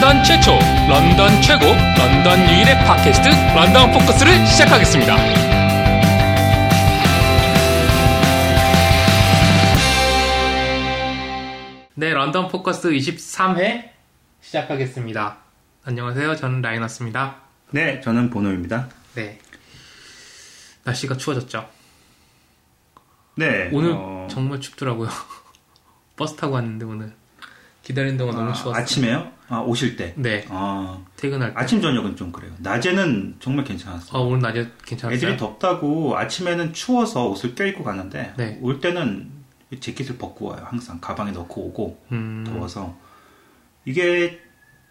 런던 최초, 런던 최고, 런던 유일의 팟캐스트 런던 포커스를 시작하겠습니다. 네, 런던 포커스 23회 시작하겠습니다. 안녕하세요. 저는 라이너스입니다. 네, 저는 보노입니다. 네. 날씨가 추워졌죠. 네. 오늘 어, 정말 춥더라고요. 버스 타고 왔는데 오늘 기다리는 동안 너무 아, 추웠어요. 아침에요? 아, 오실 때. 네, 아, 퇴근할 때. 아침 저녁은 좀 그래요. 낮에는 정말 괜찮았어요. 아, 오늘 낮에 괜찮았어요. 애들이 덥다고 아침에는 추워서 옷을 껴입고 가는데 네. 올 때는 재킷을 벗고 와요. 항상 가방에 넣고 오고 음, 더워서 이게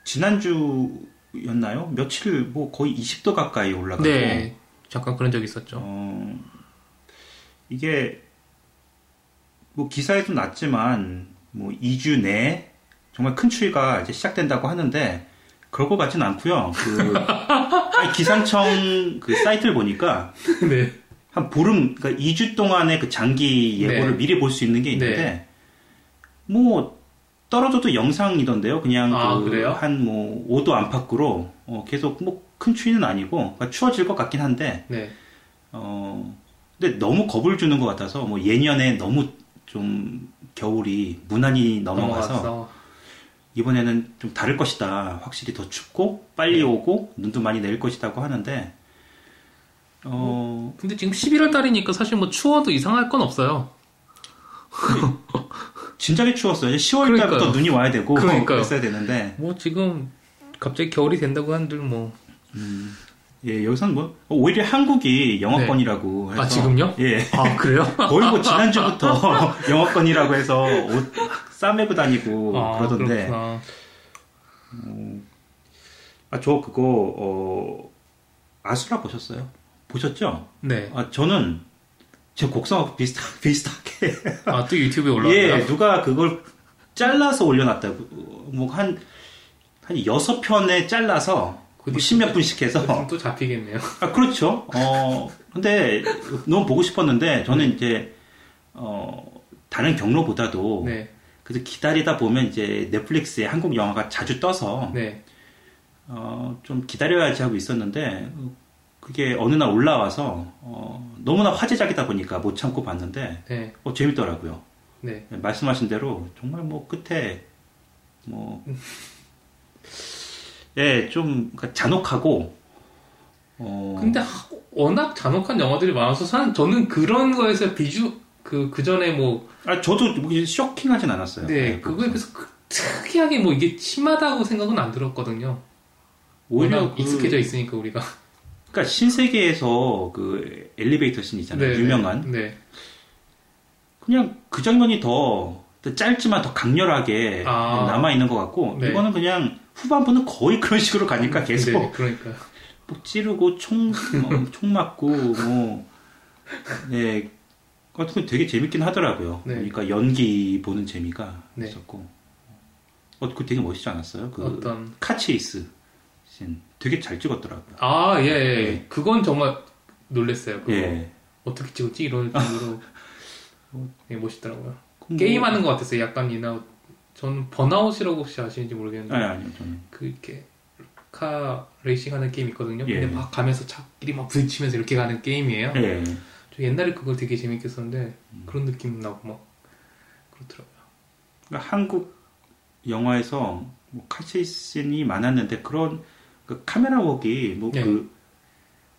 지난주였나요? 며칠 뭐 거의 20도 가까이 올라가고 네, 잠깐 그런 적 있었죠. 어, 이게 뭐 기사에도 났지만 뭐 2주 내에 정말 큰 추위가 이제 시작된다고 하는데 그럴 것 같진 않고요. 그 기상청 그 사이트를 보니까 네, 한 보름 그러니까 2주 동안의 그 장기 예보를 네. 미리 볼 수 있는 게 있는데 뭐 떨어져도 영상이던데요. 그냥 아, 그래요? 한뭐 5도 안팎으로 어, 계속 뭐 큰 추위는 아니고 그러니까 추워질 것 같긴 한데 네, 어, 근데 너무 겁을 주는 것 같아서 뭐 예년에 너무 좀 겨울이 무난히 넘어가서 넘어갔어. 이번에는 좀 다를 것이다. 확실히 더 춥고 빨리 네. 오고 눈도 많이 내릴 것이다고 하는데 어, 근데 지금 11월 달이니까 사실 뭐 추워도 이상할 건 없어요. 진작에 추웠어요. 10월 그러니까요. 달부터 눈이 와야 되고 그러니까요. 그랬어야 되는데 뭐 지금 갑자기 겨울이 된다고 한들 뭐. 예, 여기서는 뭐 오히려 한국이 영어권이라고 해서 아, 지금요? 예. 아, 그래요? 거의 뭐 지난주부터 영어권이라고 해서 옷 싸매고 다니고 아, 그러던데 그렇구나. 아, 저 그거, 어, 아수라 보셨어요? 보셨죠? 네. 아, 저는 제 곡성하고 비슷하, 비슷하게. 아, 또 유튜브에 올라왔나요? 예, 누가 그걸 잘라서 올려놨다고. 뭐, 한, 한 여섯 편에 잘라서 그뭐 십몇 분씩 해서. 또 잡히겠네요. 아, 그렇죠. 어, 근데 너무 보고 싶었는데, 저는 이제, 어, 다른 경로보다도. 네, 그래서 기다리다 보면 이제 넷플릭스에 한국 영화가 자주 떠서. 네. 어, 좀 기다려야지 하고 있었는데 어, 그게 어느 날 올라와서 어, 너무나 화제작이다 보니까 못 참고 봤는데 네, 어, 재밌더라고요. 네. 말씀하신 대로 정말 뭐 끝에 뭐 예, 좀 그러니까 잔혹하고 어, 근데 하- 워낙 잔혹한 영화들이 많아서 사 저는 그런 거에서 비주 그 그 전에 뭐 아, 저도 뭐 쇼킹 하진 않았어요. 네, 예, 그거에 비해서 그 특이하게 뭐 이게 심하다고 생각은 안 들었거든요. 오히려 그, 익숙해져 있으니까 우리가. 그러니까 신세계에서 그 엘리베이터 씬 있잖아요. 유명한 네. 그냥 그 장면이 더, 더 짧지만 더 강렬하게 아. 남아 있는 것 같고 네. 이거는 그냥 후반부는 거의 그런 식으로 가니까 계속 네, 그러니까. 뭐 찌르고 총, 뭐, 총 맞고 뭐 네. 어떻게 되게 재밌긴 하더라고요. 네. 그러니까 연기 보는 재미가 네. 있었고. 어, 그거 되게 멋있지 않았어요? 그 어떤 카체이스 씬 되게 잘 찍었더라고요. 아, 예, 예. 네. 그건 정말 놀랬어요. 그거. 예. 어떻게 찍었지? 이런 식으로. 예, 멋있더라고요. 뭐- 게임하는 것 같았어요. 약간 이나 저는 Burnout이라고 혹시 아시는지 모르겠는데 아니 아니요 저는 그 이렇게 car racing 하는 게임 있거든요. 예. 근데 막 가면서 차끼리 막 부딪히면서 이렇게 가는 게임이에요. 예. 저 옛날에 그걸 되게 재밌게 했었는데 음. 그런 느낌 나고 막 그렇더라고요. 그러니까 한국 영화에서 뭐 car chase 신이 많았는데 그런 그 카메라 웍이 뭐 네. 그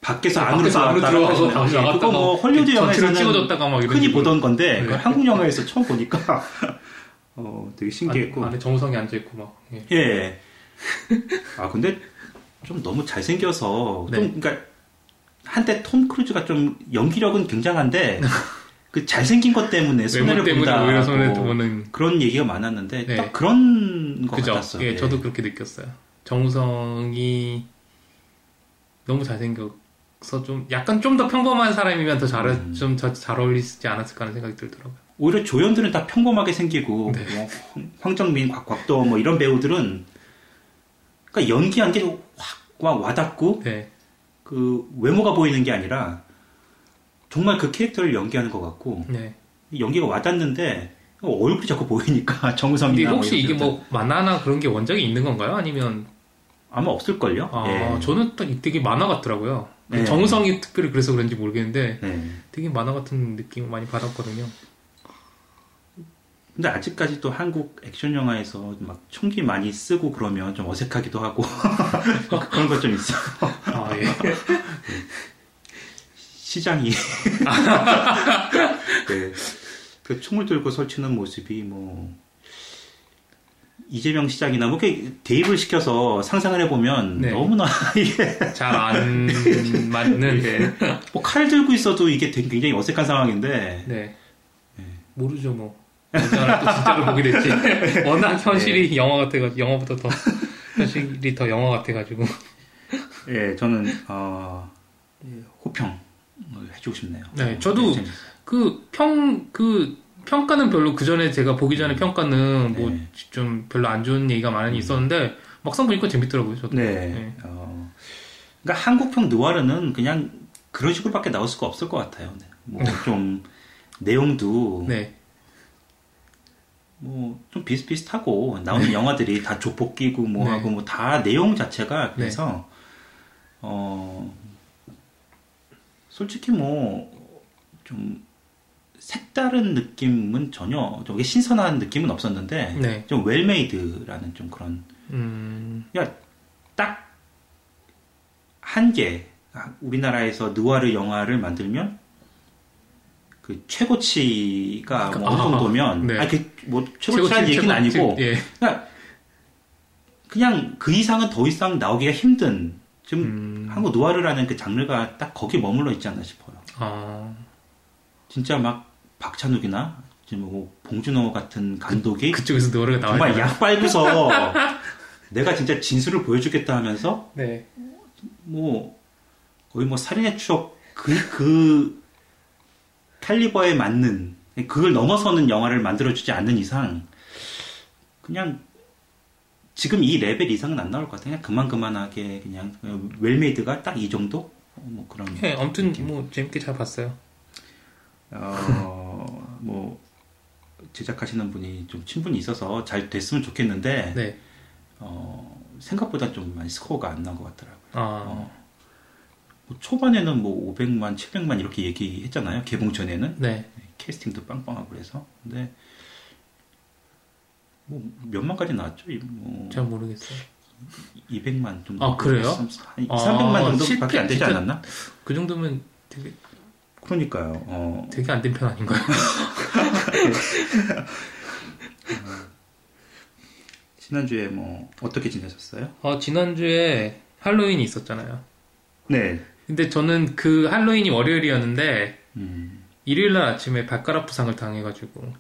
밖에서 네, 안으로 밖에서 안으로 들어왔다가 예, 그거 뭐 헐리우드 전체를 영화에서는 찍어줬다가 막 이런 흔히 식으로. 보던 건데 네. 한국 영화에서 처음 보니까 어 되게 신기했고 안, 에 정우성이 앉아 있고 막. 예. 예. 아 근데 좀 너무 잘생겨서 네. 좀 그러니까 한때 톰 크루즈가 좀 연기력은 굉장한데 그 잘생긴 것 때문에 손해를 본다 오히려 손해 보는. 그런 얘기가 많았는데 네. 딱 그런 것 그죠? 같았어요. 예, 저도 그렇게 느꼈어요. 정우성이 너무 잘생겨서 좀 약간 좀 더 평범한 사람이면 더 잘, 음. 좀더잘 어울리지 않았을까 하는 생각이 들더라고요. 오히려 조연들은 다 평범하게 생기고 네. 뭐 황- 황정민, 곽, 곽도 뭐 이런 배우들은 그러니까 연기한 게 확 와닿고 네. 그 외모가 보이는 게 아니라 정말 그 캐릭터를 연기하는 것 같고 네. 연기가 와닿는데 얼굴이 자꾸 보이니까 정우성이나 혹시 이런 이게. 뭐 만화나 그런 게 원작이 있는 건가요? 아니면 아마 없을걸요? 아 예. 저는 딱 되게 만화 같더라고요. 네. 정우성이 특별히 그래서 그런지 모르겠는데 네. 되게 만화 같은 느낌 많이 받았거든요. 근데 아직까지도 한국 액션 영화에서 막 총기 많이 쓰고 그러면 좀 어색하기도 하고 그런 것 좀 있어. 아 예. 시장이 네. 그 총을 들고 설치는 모습이 뭐 이재명 시장이나 뭐 이렇게 대입을 시켜서 상상을 해보면 네. 너무나 이게 잘 안 맞는 예. 뭐칼 들고 있어도 이게 굉장히 어색한 상황인데 네. 모르죠 뭐. 언제나 또 진짜로 보게 됐지. 워낙 현실이 영화 같아가지고 영화보다 더 현실이 더 영화 같아가지고. 예 저는 어, 예, 호평 해주고 싶네요. 네, 저도 네, 그평그 평가는 별로 그 전에 제가 보기 전에 평가는 뭐 네. 좀 별로 안 좋은 얘기가 많이 있었는데 막상 보니까 재밌더라고요. 저도. 네. 네. 어, 그러니까 한국형 느와르는 그냥 그런 식으로밖에 나올 수가 없을 것 같아요. 네. 뭐좀 내용도 네. 뭐좀 비슷비슷하고 나오는 영화들이 다 조폭 끼고 뭐 네. 하고 뭐 다 내용 자체가 그래서 어 솔직히 뭐 좀 색다른 느낌은 전혀 저게 신선한 느낌은 없었는데 네. 좀 웰메이드라는 좀 그런 음. 딱한 개, 아, 우리나라에서 느와르 영화를 만들면 그 최고치가 뭐 어느 아, 정도면, 네. 아니 그뭐 최고치라는 얘기는 최고- 아니고 예. 그냥 그냥 그 이상은 더 이상 나오기가 힘든 지금 음. 한국 느와르라는 그 장르가 딱 거기에 머물러 있지 않나 싶어요. 아. 진짜 막 박찬욱이나 지금 뭐 봉준호 같은 감독이 그 쪽에서 노래가 나와요. 정말 약 빨고서 내가 진짜 진술을 보여주겠다 하면서 네. 뭐 거의 뭐 살인의 추억 그그 칼리버에 맞는 그걸 넘어서는 영화를 만들어주지 않는 이상 그냥 지금 이 레벨 이상은 안 나올 것 같아요. 그냥 그만 그만하게 그냥 well-made가 딱 이 정도 어, 뭐 그런 네, 아무튼 뭐 재밌게 잘 봤어요. 어 뭐 제작하시는 분이 좀 친분이 있어서 잘 됐으면 좋겠는데 네. 어 생각보다 좀 많이 스코어가 안 나온 것 같더라고요. 아. 뭐 초반에는 뭐 500만, 700만 이렇게 얘기했잖아요. 개봉 전에는 네. 캐스팅도 빵빵하고 그래서 근데 뭐 몇만까지 나왔죠. 이뭐잘 모르겠어요. 200만 정도. 아, 그래요? 한 아, 300만 정도밖에 실패- 안 되지 않았나? 그 정도면 되게 그러니까요. 어, 되게 안 된 편 아닌가요? 지난주에 뭐 어떻게 지내셨어요? 아, 지난주에 할로윈이 있었잖아요. 네. 근데 저는 그 할로윈이 월요일이었는데 음. 일요일 날 아침에 발가락 부상을 당해가지고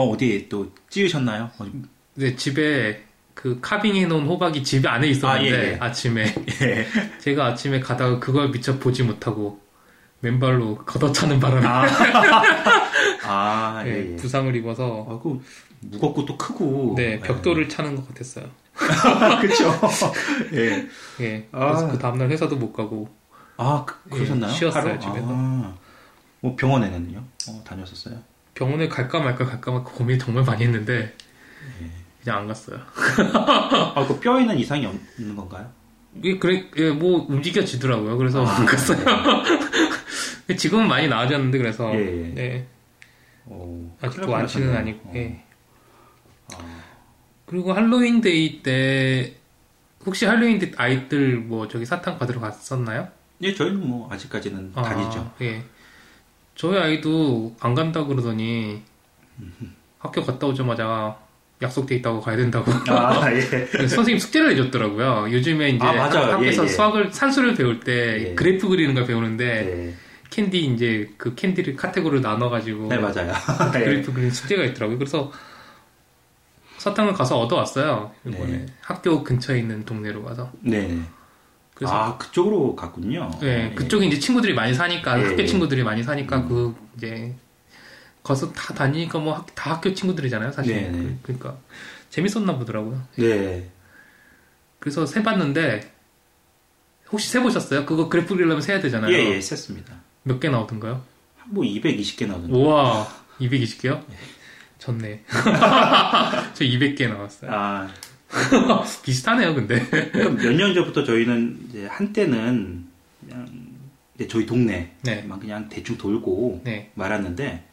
어, 어디에 또 찌으셨나요? 어, 근데 집에 그 카빙해 놓은 호박이 집 안에 있었는데 아, 예, 예. 아침에 예. 제가 아침에 가다가 그걸 미처 보지 못하고 맨발로 걷어차는 바람에 아, 아 예, 예, 예. 부상을 입어서 아, 그 무겁고 또 크고. 네 예. 벽돌을 차는 것 같았어요. 그쵸. 예. 예, 아. 그래서 그 다음날 회사도 못 가고 아, 그, 그러셨나요? 예, 쉬었어요? 집에서. 아, 뭐 병원에는요? 어, 다녔었어요? 병원에 갈까 말까 갈까 말까 고민 정말 많이 했는데 예. 그냥 안 갔어요. 아, 그 뼈에는 이상이 없는 건가요? 이게 그래 예, 뭐 움직여지더라고요. 그래서 아, 안 갔어요. 지금은 많이 나아졌는데 그래서 예, 예. 네, 오, 아직도 완치는 날 아니고. 뻔했네요. 예. 어. 그리고 할로윈 데이 때 혹시 할로윈 데이 아이들 뭐 저기 사탕 받으러 갔었나요? 예, 저희는 뭐 아직까지는 아, 다니죠. 예. 저희 아이도 안 간다 그러더니 학교 갔다 오자마자 약속돼 있다고 가야 된다고. 아, 예. 선생님 숙제를 내줬더라고요. 요즘에 이제 아, 맞아요. 학교에서 예, 예. 수학을 산수를 배울 때 예. 그래프 그리는 걸 배우는데 예. 캔디 이제 그 캔디를 카테고리로 나눠가지고 네, 맞아요. 예. 그래프 그리는 숙제가 있더라고요. 그래서 사탕을 가서 얻어왔어요. 이번에 네. 학교 근처에 있는 동네로 가서. 네. 그래서 아, 그쪽으로 갔군요. 예, 그쪽에 이제 친구들이 많이 사니까 예, 학교 예. 친구들이 많이 사니까 음. 그 이제 거기서 다 다니니까 뭐 다 학교 친구들이잖아요, 사실. 네, 네. 그, 그러니까 재밌었나 보더라고요. 네. 그래서 세 봤는데 혹시 세 보셨어요? 그거 그래프 그리려면 세야 되잖아요. 예, 예, 셌습니다. 몇 개 나오던가요? 뭐 220개 나오던데. 우와, 220개요? 졌네. 저 200개 나왔어요. 아, 비슷하네요, 근데. 몇 년 전부터 저희는 이제 한때는 그냥 저희 동네만 네. 그냥 대충 돌고 네. 말았는데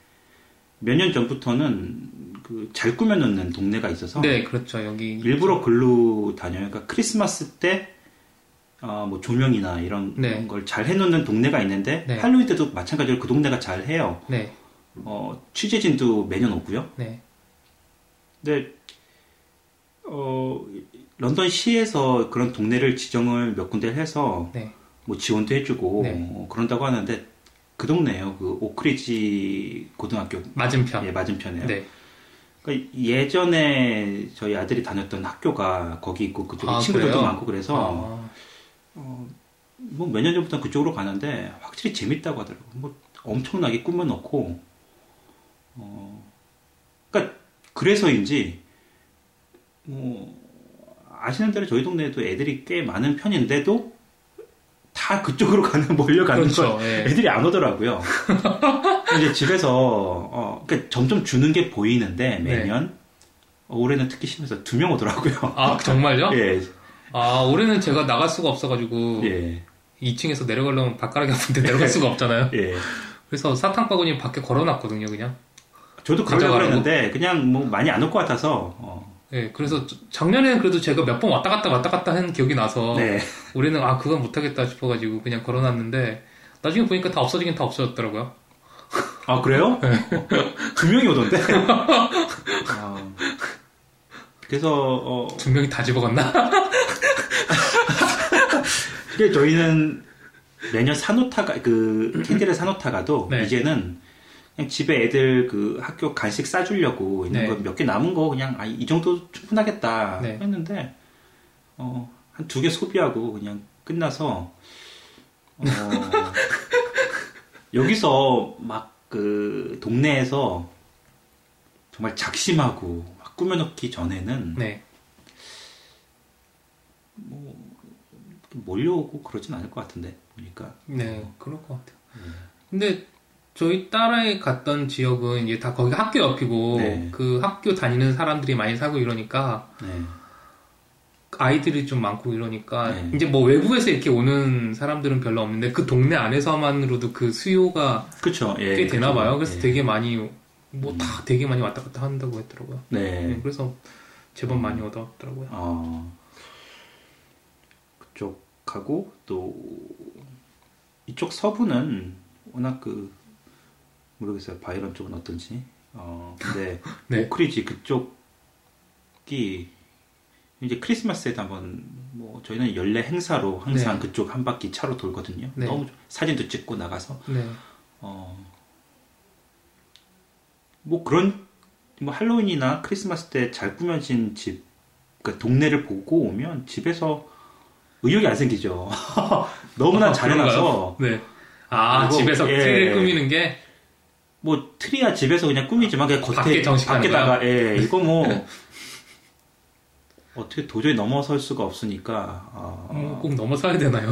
몇 년 전부터는 그 잘 꾸며놓는 동네가 있어서 네, 그렇죠. 여기. 일부러 글로 다녀요. 그러니까 크리스마스 때 어, 뭐 조명이나 이런 네. 걸잘 해놓는 동네가 있는데 네. 할로윈 때도 마찬가지로 그 동네가 잘 해요. 네. 어, 취재진도 매년 오고요. 네. 근데 어, 런던 시에서 그런 동네를 지정을 몇 군데 해서 네. 뭐 지원도 해주고 네. 어, 그런다고 하는데 그 동네예요. 그 오크리지 고등학교 맞은편. 예, 맞은편이에요. 네. 그러니까 예전에 저희 아들이 다녔던 학교가 거기 있고 그쪽에 아, 친구들도 그래요? 많고 그래서 아, 뭐몇 년 전부터 그쪽으로 가는데 확실히 재밌다고 하더라고. 뭐 엄청나게 꾸며놓고 어 그러니까 그래서인지 뭐 아시는 대로 저희 동네에도 애들이 꽤 많은 편인데도 다 그쪽으로 가는 몰려가는 걸 그렇죠. 예. 애들이 안 오더라고요. 이제 집에서 어 그러니까 점점 주는 게 보이는데 매년 어, 올해는 특히 심해서 두 명 오더라고요. 아, 정말요? 예, 아, 올해는 제가 나갈 수가 없어가지고. 예, 2층에서 내려가려면 발가락이 아픈데 내려갈 수가 없잖아요. 예. 그래서 사탕 바구니 밖에 걸어놨거든요, 그냥. 저도 가져가라고? 했는데 그냥 뭐 많이 안 올 것 같아서 어, 예, 그래서 저- 작년에는 그래도 제가 몇 번 왔다 갔다 왔다 갔다 한 기억이 나서 네. 올해는 아 그건 못하겠다 싶어가지고 그냥 걸어놨는데 나중에 보니까 다 없어지긴 다 없어졌더라고요. 아 그래요? 네. 어, 두 명이 오던데. 아, 그래서 어, 두 명이 다 집어갔나? 그게 저희는 매년 산호타가 그 캔디를 산호타가도 네. 이제는 그냥 집에 애들 그 학교 간식 싸주려고 있는 네. 거몇 개 남은 거 그냥 아, 이 정도 충분하겠다 네. 했는데 어, 한 두 개 소비하고 그냥 끝나서 어, 여기서 막 그 동네에서 정말 작심하고 막 꾸며놓기 전에는 네. 몰려오고 그러진 않을 것 같은데 보니까 네, 그럴 것 같아요. 근데 저희 딸이 갔던 지역은 이제 다 거기 학교 옆이고 네. 그 학교 다니는 사람들이 많이 살고 이러니까 네. 아이들이 좀 많고 이러니까 네. 이제 뭐 외국에서 이렇게 오는 사람들은 별로 없는데 그 동네 안에서만으로도 그 수요가 그쵸 예, 꽤 되나 그쵸. 봐요. 그래서 예. 되게 많이 뭐다 되게 많이 왔다 갔다 한다고 했더라고요. 네. 네, 그래서 제법 많이 얻어왔더라고요. 어, 그쪽하고 또 이쪽 서부는 워낙 그 모르겠어요 바이런 쪽은 어떤지 어 근데 네. 오크리지 그쪽이 이제 크리스마스에도 한번 뭐 저희는 연례 행사로 항상 그쪽 한 바퀴 차로 돌거든요 네. 너무 좋- 사진도 찍고 나가서 네. 어, 뭐 그런 뭐 할로윈이나 크리스마스 때 잘 꾸며진 집, 그러니까 동네를 보고 오면 집에서 의욕이 안 생기죠. 너무나 아, 잘해놔서 네. 아, 집에서 예. 트리를 꾸미는 게 뭐 트리야 집에서 그냥 꾸미지만 그냥 겉에 밖에 밖에다가 예 이거 뭐 어떻게 도저히 넘어설 수가 없으니까 어, 음, 꼭 넘어서야 되나요?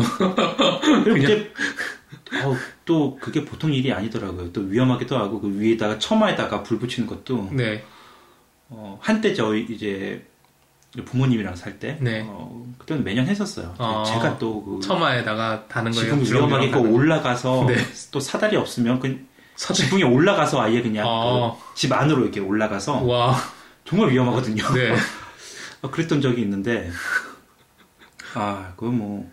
그리고 이제 어, 또 그게 보통 일이 아니더라고요. 또 위험하기도 하고 그 위에다가 처마에다가 불 붙이는 것도 네. 어, 한때 저희 이제 부모님이랑 살 때, 네. 어, 그때는 매년 했었어요. 어, 제가 또 그, 처마에다가 다는 거예요. 지붕 위험하게 그 올라가서 네. 또 사다리 없으면 그. 지붕에 올라가서 아예 그냥 어. 그집 안으로 이렇게 올라가서 와. 정말 위험하거든요. 네. 어, 그랬던 적이 있는데, 아, 그거 뭐,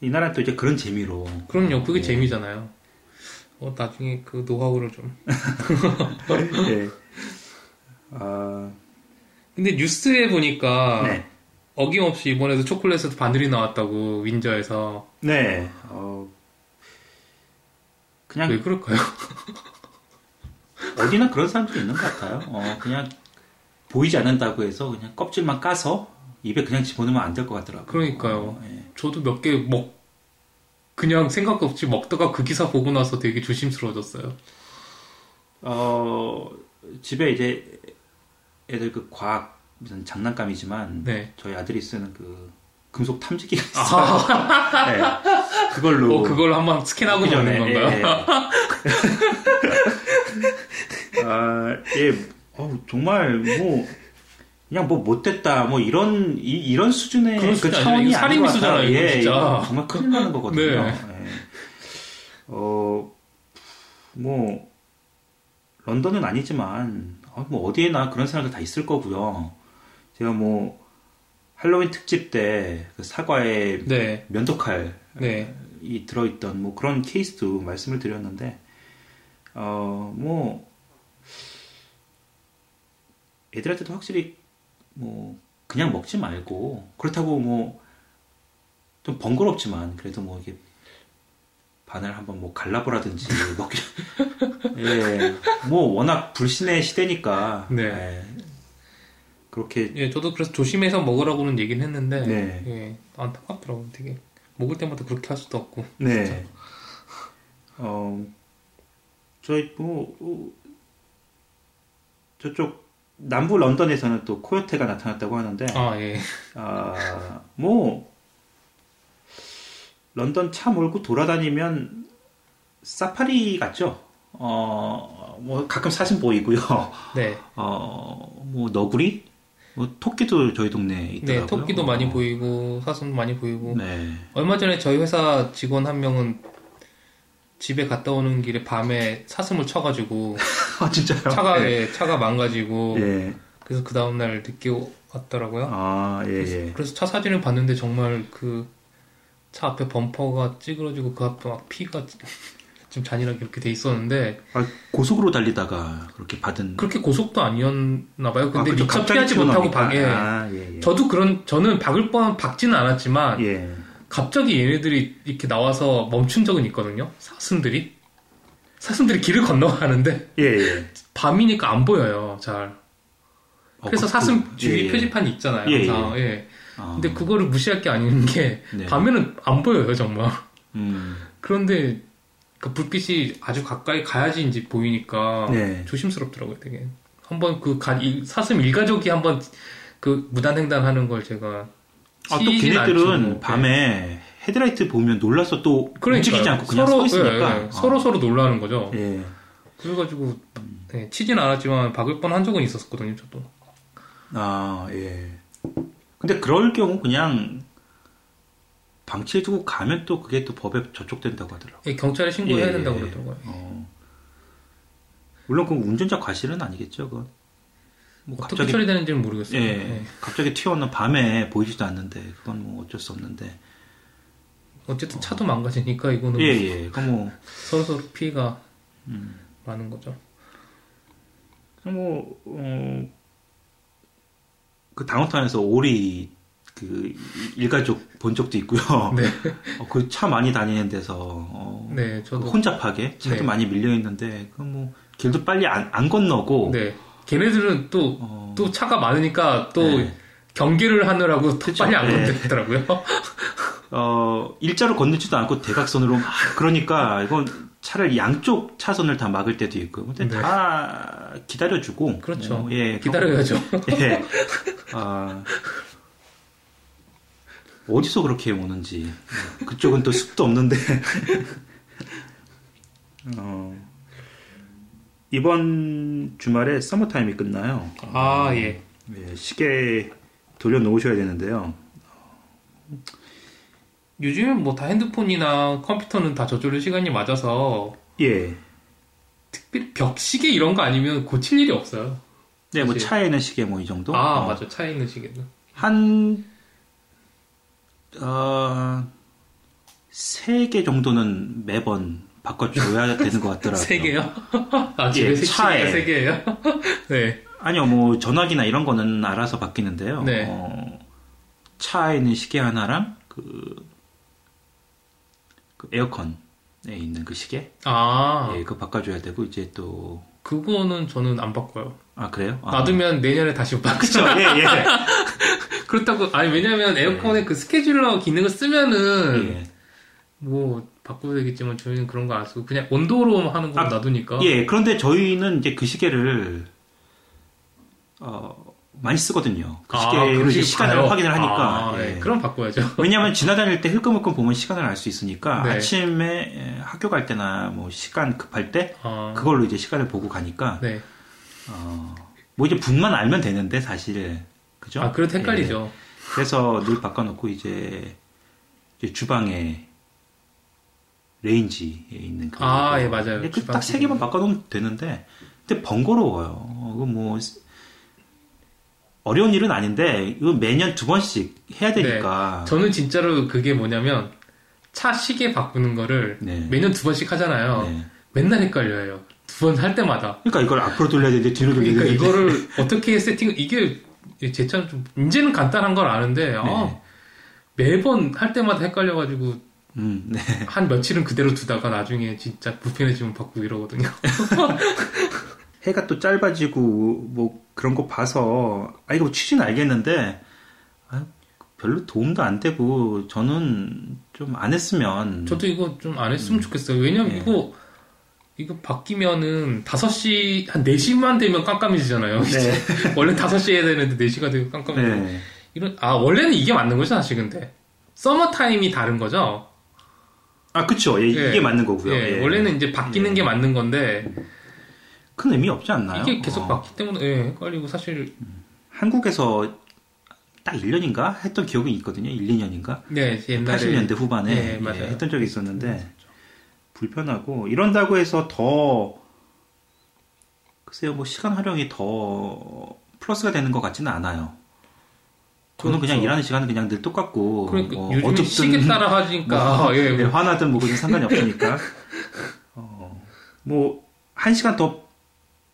이 나라는 또 이제 그런 재미로. 그럼요. 그게 예. 재미잖아요. 어, 나중에 그 노하우를 좀. 예. 아, 근데 뉴스에 보니까 네. 어김없이 이번에도 초콜릿에서 바늘이 나왔다고 윈저에서 네, 어, 그냥 왜 그럴까요? 어디나 그런 사람들이 있는 것 같아요. 어, 그냥 보이지 않는다고 해서 그냥 껍질만 까서 입에 그냥 집어넣으면 안 될 것 같더라고요. 그러니까요. 어, 예. 저도 몇 개 먹 그냥 생각 없이 먹다가 그 기사 보고 나서 되게 조심스러워졌어요. 어, 집에 이제 애들 그 과학 무슨 장난감이지만 네. 저희 아들이 쓰는 그 금속 탐지기가 있어요. 네. 그걸로 어, 그걸 한번 스캔하고 먹기 먹는 전에, 건가요? 예, 예. 아, 예, 어, 정말 뭐 그냥 뭐 못됐다 뭐 이런 이, 런 수준의 그 수준이 차원이 아닌 것 같아요. 이거 예, 진짜. 이거 정말 큰일 나는 거거든요. 네. 예. 어, 뭐 런던은 아니지만 어, 뭐 어디에나 그런 사람들 다 있을 거고요. 제가 뭐 할로윈 특집 때 그 사과에 네. 면도칼 네. 이 들어있던 뭐 그런 케이스도 말씀을 드렸는데 어 뭐 애들한테도 확실히 뭐 그냥 먹지 말고 그렇다고 뭐 좀 번거롭지만 그래도 뭐 이게 바늘 한번 뭐 갈라보라든지 먹기 예뭐 워낙 불신의 시대니까 네. 예, 그렇게 예, 저도 그래서 조심해서 먹으라고는 얘기는 했는데, 네. 예, 안타깝더라고요. 되게 먹을 때마다 그렇게 할 수도 없고. 네. 어, 저희 뭐 어, 저쪽 남부 런던에서는 또 코요테가 나타났다고 하는데 아, 예. 아, 뭐 런던 차 몰고 돌아다니면 사파리 같죠? 어, 뭐 가끔 사진 보이고요. 네. 어, 뭐 너구리, 뭐 토끼도 저희 동네에 있더라고요. 네, 토끼도 많이 어, 보이고, 사슴도 많이 보이고. 네. 얼마 전에 저희 회사 직원 한 명은 집에 갔다 오는 길에 밤에 사슴을 쳐가지고, 아 진짜요? 차가, 네. 예, 차가 망가지고, 예. 그래서 그 다음 날 늦게 왔더라고요. 아, 예, 예. 그래서 차 사진을 봤는데 정말 그 차 앞에 범퍼가 찌그러지고 그 앞에 막 피가 좀 잔인하게 이렇게 돼 있었는데 아, 고속으로 달리다가 그렇게 받은. 그렇게 고속도 아니었나 봐요. 근데 아, 그쵸. 미처 피하지 못하고. 박에 아, 예, 예. 저도 그런 저는 박을 뻔 박지는 않았지만 예. 갑자기 얘네들이 이렇게 나와서 멈춘 적은 있거든요. 사슴들이 사슴들이 길을 건너가는데 예, 예. 밤이니까 안 보여요. 잘. 어, 그래서 그- 사슴 그- 주위 예, 예. 표지판이 있잖아요. 예, 항상. 예. 아, 근데 그거를 무시할 게 아닌 게 네. 밤에는 안 보여요, 정말. 음, 그런데 그 불빛이 아주 가까이 가야지 이제 보이니까 네. 조심스럽더라고요, 되게. 한번 그 가- 이- 사슴 일가족이 한번 그 무단횡단하는 걸 제가 아, 또 않죠, 걔네들은 뭐. 밤에 헤드라이트 보면 놀라서 또 그러니까요. 움직이지 않고 그냥 서로, 서 있으니까. 예, 예. 어. 서로 서로 놀라는 거죠. 예. 그래가지고 네, 치진 않았지만 박을 뻔한 적은 있었거든요, 저도. 아, 예. 근데 그럴 경우 그냥 방치해두고 가면 또 그게 또 법에 저촉된다고 하더라고요. 예, 경찰에 신고해야 예, 된다고 예. 그러더라고요. 어. 물론 그 운전자 과실은 아니겠죠. 그건. 뭐 어떻게 갑자기 처리되는지는 모르겠어요. 예, 예. 갑자기 튀어오는 밤에 보이지도 않는데 그건 뭐 어쩔 수 없는데. 어쨌든 차도 망가지니까 이거는 예, 예. 그 뭐, 서로 서로 피해가 음. 많은 거죠. 뭐, 어, 그 다운타운에서 오리 그 일가족 본 적도 있고요. 네. 그차 많이 다니는 데서 어, 네, 저도 혼잡하게 차도 네. 많이 밀려 있는데 그 뭐 길도 빨리 안, 안 건너고 네. 걔네들은 또, 어, 또 차가 많으니까 또 네. 경계를 하느라고 더 그쵸. 빨리 안 네. 건너더라고요. 어, 일자로 건너지도 않고 대각선으로 막 그러니까 이건 차를 양쪽 차선을 다 막을 때도 있고 근데 네. 다 기다려주고 그렇죠. 어, 예 기다려야죠. 예. 아, 어디서 그렇게 오는지. 그쪽은 또 숲도 없는데. 어, 이번 주말에 서머타임이 끝나요. 아, 예. 예, 시계 돌려놓으셔야 되는데요. 요즘은 뭐 다 핸드폰이나 컴퓨터는 다 저절로 시간이 맞아서 예. 특별히 벽시계 이런 거 아니면 고칠 일이 없어요. 네, 뭐 사실. 차에는 시계 뭐 이 정도? 아, 어, 맞아. 차에 있는 시계는. 한, 어, 세개 정도는 매번 바꿔줘야 되는 것 같더라고요. 세 개요? 아, 집에 예, 세 차에. 시계가 세 개예요? 네. 아니요, 뭐 전화기나 이런 거는 알아서 바뀌는데요. 네. 어, 차에 있는 시계 하나랑 그, 그 에어컨에 있는 그 시계, 아, 예, 그거 바꿔줘야 되고 이제 또, 그거는 저는 안 바꿔요. 아 그래요? 아, 놔두면 내년에 다시 바꾸죠. 예, 예. 그렇다고, 아니, 왜냐면 에어컨에 그 스케줄러 기능을 쓰면은, 예. 뭐, 바꿔야 되겠지만 저희는 그런 거 안 쓰고, 그냥 온도로 하는 거 아, 놔두니까. 예, 그런데 저희는 이제 그 시계를 어, 많이 쓰거든요. 그 아, 시계로 그 이제 시계 시간을 봐요? 확인을 하니까. 아, 예. 예. 그럼 바꿔야죠. 왜냐하면 지나다닐 때 흘끔흘끔 보면 시간을 알 수 있으니까 네. 아침에 예, 학교 갈 때나 뭐 시간 급할 때 아, 그걸로 이제 시간을 보고 가니까 네. 어, 뭐 이제 분만 알면 되는데 사실 그죠? 아, 그래도 헷갈리죠. 예. 그래서 늘 바꿔놓고 이제, 이제 주방에 레인지에 있는 그 아, 예, 맞아요. 주방 딱 세 개만 바꿔놓으면 되는데 근데 번거로워요. 이거 뭐 어려운 일은 아닌데 이거 매년 두 번씩 해야 되니까 저는 진짜로 그게 뭐냐면 차 시계 바꾸는 거를 네. 매년 두 번씩 하잖아요. 네. 맨날 헷갈려요. 두 번 할 때마다. 그러니까 이걸 앞으로 돌려야 되는데 뒤로 돌려야 그러니까 되는데 이거를 어떻게 세팅 이게 제 차는 좀 이제는 간단한 걸 아는데 아, 네. 매번 할 때마다 헷갈려가지고 음, 네. 한 며칠은 그대로 두다가 나중에 진짜 불편해지면 바꾸고 이러거든요. 해가 또 짧아지고 뭐 그런 거 봐서 아 이거 취지는 알겠는데 아, 별로 도움도 안 되고 저는 좀 안 했으면 저도 이거 좀 안 했으면 좋겠어요. 왜냐면 네. 이거 이거 바뀌면은 5시 한 4시만 되면 깜깜해지잖아요. 네. 원래 5시 해야 되는데 4시가 되고 깜깜해지고 네. 이런 아 원래는 이게 맞는 거죠 사실 근데 서머 타임이 다른 거죠. 아 그쵸 예, 예. 이게 맞는 거고요. 예, 예. 원래는 이제 바뀌는 예. 게 맞는 건데 큰 의미 없지 않나요? 이게 계속 어, 바뀌기 때문에 예, 헷갈리고 사실 한국에서 딱 1년인가 했던 기억이 있거든요. 1, 2년인가? 네 옛날에 80년대 후반에 예, 예. 했던 적이 있었는데 불편하고 이런다고 해서 더 글쎄요 뭐 시간 활용이 더 플러스가 되는 것 같지는 않아요. 저는 그냥 그렇죠. 일하는 시간은 그냥 늘 똑같고 그러니까 뭐 요즘 시계 따라 하니까 뭐, 예, 네, 뭐 화나든 뭐든 상관이 없으니까 어, 뭐한 시간 더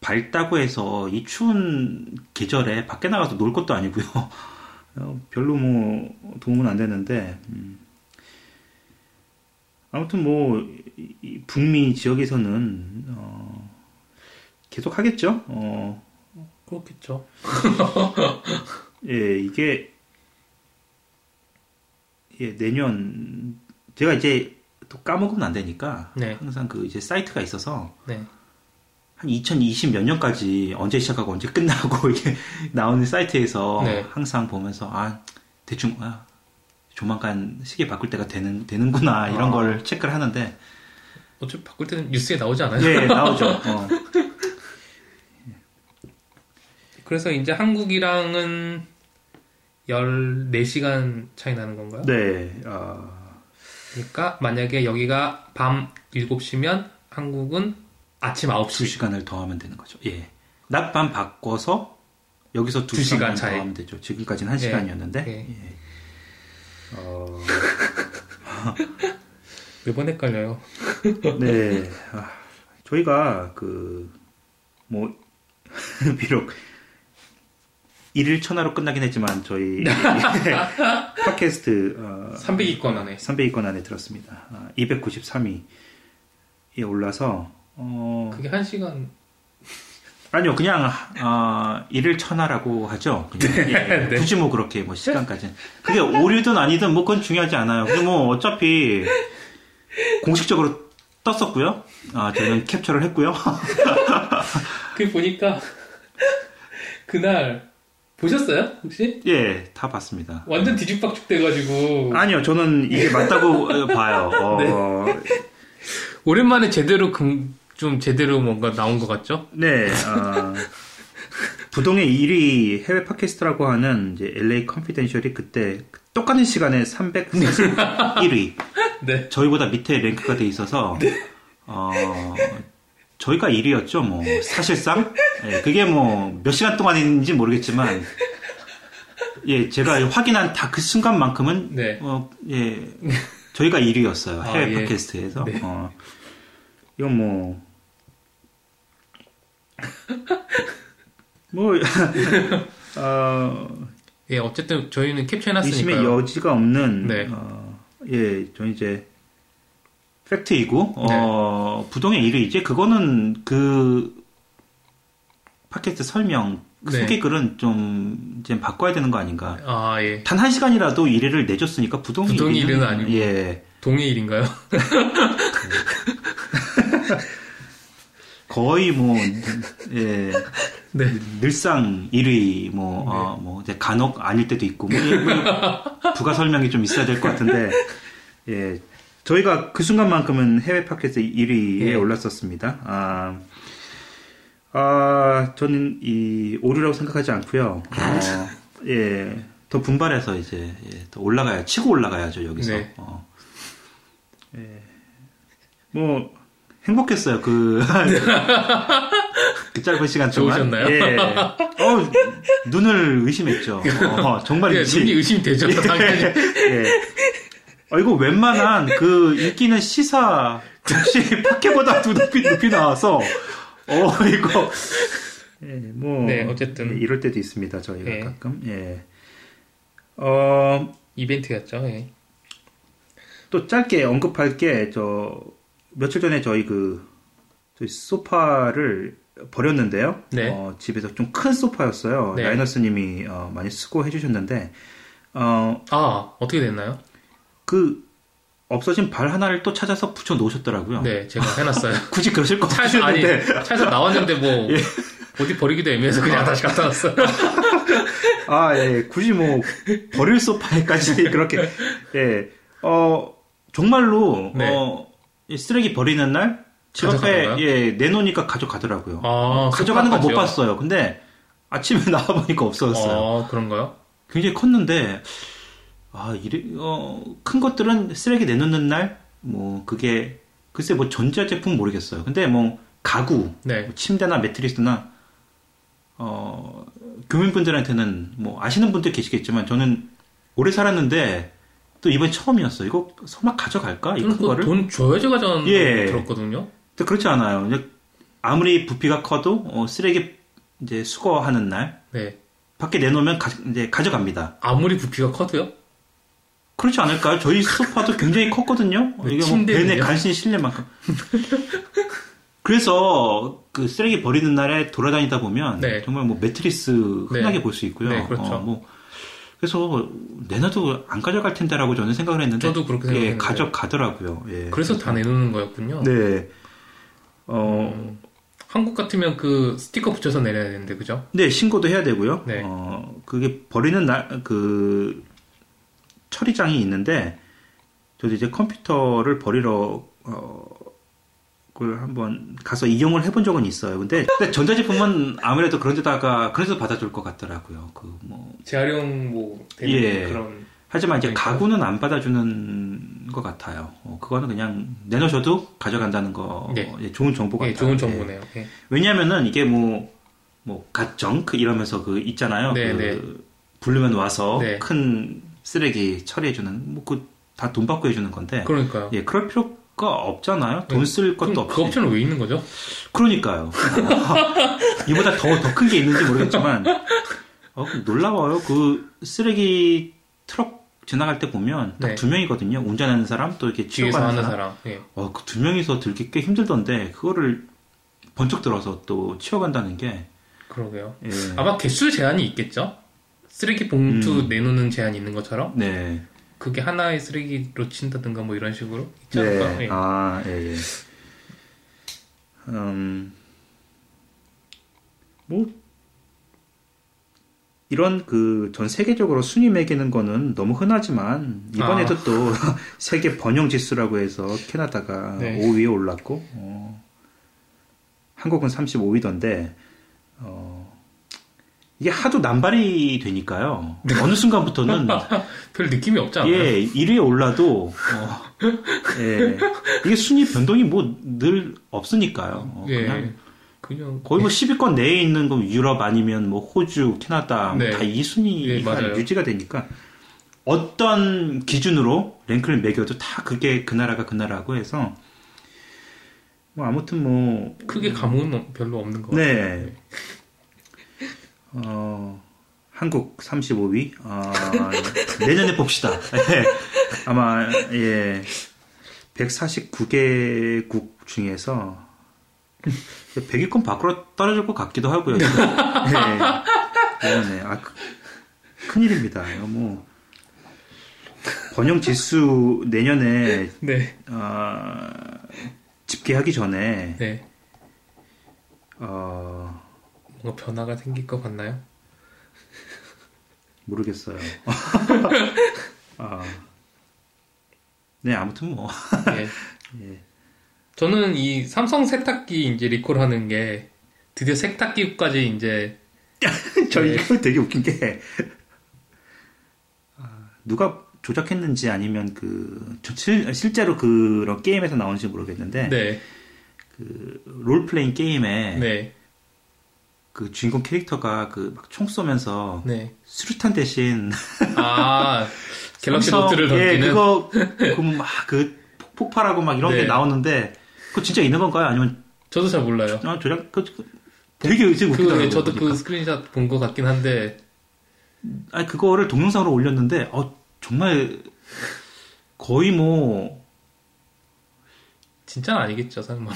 밝다고 해서 이 추운 계절에 밖에 나가서 놀 것도 아니고요. 어, 별로 뭐 도움은 안 되는데 음. 아무튼 뭐 북미 지역에서는 어, 계속 하겠죠. 어, 그렇겠죠. 예, 이게 예, 내년 제가 이제 또 까먹으면 안 되니까 네. 항상 그 이제 사이트가 있어서 네. 한 2020 몇 년까지 언제 시작하고 언제 끝나고 이게 나오는 사이트에서 네. 항상 보면서 아 대충 아 조만간 시계 바꿀 때가 되는 되는구나 이런 아. 걸 체크를 하는데 어차피 바꿀 때는 뉴스에 나오지 않아요? 예 나오죠. 어. 그래서 이제 한국이랑은 14시간 차이 나는 건가요? 네. 어, 그러니까 만약에 여기가 밤 7시면 한국은 아침 9시. 2시간을 더하면 되는 거죠. 예. 낮밤 바꿔서 여기서 두 2시간 시간 차이. 더하면 되죠. 지금까지는 1시간이었는데. 예. 예. 어, 매번 헷갈려요. 네. 아, 저희가 그, 뭐, 비록 일일 천하로 끝나긴 했지만 저희 팟캐스트 어, 300위권 안에. 300위권 안에 들었습니다. 아, 293위에 올라서 어, 그게 1시간. 아니요, 그냥 어, 일일 천하라고 하죠. 그냥, 예, 네. 굳이 뭐 그렇게 뭐 시간까지. 그게 오류든 아니든 뭐 그건 중요하지 않아요. 근데 뭐 어차피 공식적으로 떴었고요. 아, 저는 캡처를 했고요. 그 보니까 그날 보셨어요? 혹시? 예, 다 봤습니다. 완전 뒤죽박죽 돼가지고 아니요, 저는 이게 맞다고 어, 봐요. 어, 오랜만에 제대로 금- 좀 제대로 뭔가 나온 것 같죠? 네, 어, 부동의 1위 해외 팟캐스트라고 하는 이제 LA 컨피덴셜이 그때 똑같은 시간에 341위. 네. 저희보다 밑에 랭크가 돼 있어서 어, 저희가 1위였죠. 뭐 사실상 예, 그게 뭐 몇 시간 동안인지 모르겠지만 예 제가 확인한 다 그 순간만큼은 네. 어, 예 저희가 1위였어요 아, 해외 예. 팟캐스트에서 네. 어, 이건 뭐 뭐, 어, 예, 어쨌든 저희는 의심의 캡처해놨으니까요. 여지가 없는 네. 어, 예, 저 이제 팩트이고 어, 부동의 1위이지 그거는 그 팟캐스트 설명 그 네. 소개 글은 좀 이제 바꿔야 되는 거 아닌가? 아, 예. 단 한 시간이라도 1위를 내줬으니까 부동의 1위는 1위는 아니고. 예. 동해일인가요? 거의 뭐 예. 네. 늘상 1위 뭐, 어, 뭐 이제 간혹 아닐 때도 있고 뭐 부가 설명이 좀 있어야 될 것 같은데 예 저희가 그 순간만큼은 해외 팟캐스트 1위에 예. 올랐었습니다. 아, 아, 저는 이 오류라고 생각하지 않고요. 어, 예, 더 분발해서 이제 예, 더 올라가야 치고 올라가야죠 여기서. 네. 어. 예, 뭐 행복했어요 그, 그 짧은 시간 동안. 좋으셨나요? 예, 어, 눈을 의심했죠. 어, 정말 예, 있지. 눈이 의심되죠, 당연히. 예. 어, 이거 웬만한 그 인기는 시사 역시 파케보다도 높이, 높이 나와서, 어, 이거. 예, 뭐. 네, 어쨌든. 예, 이럴 때도 있습니다, 저희가 예. 가끔. 예. 어, 이벤트였죠, 예. 또 짧게 언급할 게, 저, 며칠 전에 저희 그, 저희 소파를 버렸는데요. 네. 어, 집에서 좀 큰 소파였어요. 네. 라이너스님이 어, 많이 수고해 주셨는데, 어, 아, 어떻게 됐나요? 그 없어진 발 하나를 또 찾아서 붙여 놓으셨더라고요. 네, 제가 해놨어요. 굳이 그러실 거 차에서, 아니, 없으셨는데 차에서 나왔는데 뭐, 예. 어디 버리기도 애매해서 그냥 다시 갖다 놨어요. 아, 예. 굳이 뭐 버릴 소파에까지 그렇게 예. 어, 정말로 네. 어, 이 쓰레기 버리는 날 집 앞에? 예, 내놓으니까 가져가더라고요. 아, 가져가는 거못 소파까지요? 봤어요. 근데 아침에 나와 보니까 없어졌어요. 아, 그런가요? 굉장히 컸는데 아, 이래 어, 큰 것들은 쓰레기 내놓는 날 뭐 그게 글쎄 뭐 전자 제품 모르겠어요. 근데 뭐 가구 네. 뭐 침대나 매트리스나 어, 교민분들한테는 뭐 아시는 분들 계시겠지만 저는 오래 살았는데 또 이번 처음이었어요. 이거 설마 가져갈까? 이 저는 큰 거를? 그돈 줘야지 가져가는 예. 거 들었거든요. 근데 그렇지 않아요. 이제 아무리 부피가 커도 어, 쓰레기 이제 수거하는 날 네. 밖에 내놓으면 가, 이제 가져갑니다. 아무리 부피가 커도요? 그렇지 않을까요? 저희 소파도 굉장히 컸거든요. 네, 이게 뭐? 벤에 간신히 실릴 만큼. 그래서 그 쓰레기 버리는 날에 돌아다니다 보면 네. 정말 뭐 매트리스 흔하게 볼 수 있고요. 네, 그렇죠. 어, 뭐 그래서 내놔도 안 가져갈 텐데라고 저는 생각을 했는데 저도 그렇게 예, 생각했는데. 가져가더라고요. 예. 그래서 다 내놓는 거였군요. 네. 어, 음, 한국 같으면 그 스티커 붙여서 내려야 되는데, 그죠? 네, 신고도 해야 되고요. 네. 어, 그게 버리는 날, 그, 처리장이 있는데, 저도 이제 컴퓨터를 버리러, 어, 그걸 한번 가서 이용을 해본 적은 있어요. 근데, 근데 전자제품은 아무래도 그런 데다가, 그래서 받아줄 것 같더라고요. 그, 뭐. 재활용 뭐 되는 예. 그런 하지만 이제. 가구는 안 받아주는 것 같아요. 어, 그거는 그냥 내놓으셔도 가져간다는 거, 네. 예, 좋은 정보 같아요. 예, 좋은 예. 정보네요. 예. 왜냐면은 이게 뭐, 뭐, 갓정크 이러면서 그 있잖아요. 네, 그 네. 부르면 와서 네. 큰 쓰레기 처리해주는, 뭐, 그, 다 돈 받고 해주는 건데. 그러니까요. 예, 그럴 필요 가 없잖아요. 돈 쓸 것도 없이. 그 옵션은 왜 있는 거죠? 그러니까요. 이보다 더, 더 큰 게 있는지 모르겠지만, 어, 놀라워요. 그 쓰레기 트럭 지나갈 때 보면 딱 네. 두 명이거든요. 운전하는 사람, 또 이렇게 뒤에서 하는 사람. 사람. 예. 어, 그 두 명이서 들기 꽤 힘들던데, 그거를 번쩍 들어서 또 치워간다는 게, 그러게요. 예. 아마 개수 제한이 있겠죠? 쓰레기 봉투 음. 내놓는 제한이 있는 것처럼? 네. 그게 하나의 쓰레기로 친다든가 뭐 이런 식으로 있지 않을까? 네. 예. 아, 예, 예. 음, 뭐, 이런 그 전 세계적으로 순위 매기는 거는 너무 흔하지만 이번에도 아. 또 세계 번영 지수라고 해서 캐나다가 네. 5위에 올랐고 어, 한국은 35위던데 어, 이게 하도 남발이 되니까요. 어느 순간부터는 별 느낌이 없지 않아요? 예, 1위에 올라도, 어, 예, 이게 순위 변동이 뭐 늘 없으니까요. 어, 예. 그냥 그냥 거의 뭐 10위권 내에 있는 거 유럽 아니면 뭐 호주, 캐나다 네. 다이 예, 순위가 맞아요. 유지가 되니까 어떤 기준으로 랭크를 매겨도 다 그게 그 나라가 그 나라고 해서 뭐 아무튼 뭐 크게 감흥은 별로 없는 것 같아요. 네. 어, 한국 35위. 아, 내년에 봅시다. 예. 아마, 예. 149개국 중에서 100위권 밖으로 떨어질 것 같기도 하고요. 네. 내년에. 아, 그- 큰일입니다. 뭐. 번영 지수 내년에, 네. 아, 집계하기 전에, 네. 어, 뭔가 변화가 생길 것 같나요? 모르겠어요. 아, 네, 아무튼 뭐. 예. 예. 저는 이 삼성 세탁기 이제 리콜하는 게 드디어 세탁기까지 이제 저 네. 이거 되게 웃긴 게 아, 누가 조작했는지 아니면 그 실, 실제로 그런 게임에서 나오는지 모르겠는데 네, 그 롤플레잉 게임에 네, 그 주인공 캐릭터가 그 막 총 쏘면서 네. 수류탄 대신 아 갤럭시 노트를 예, 던지는 그거 그막그 폭발하고 막 이런 네. 게 나오는데 그거 진짜 있는 건가요? 아니면 저도 잘 몰라요. 아, 조작 그, 그 되게 되게 그, 웃기더라고요. 예, 저도 그 보니까. 스크린샷 본 것 같긴 한데 아니 그거를 동영상으로 올렸는데 어 정말 거의 뭐 진짜 는 아니겠죠 설마.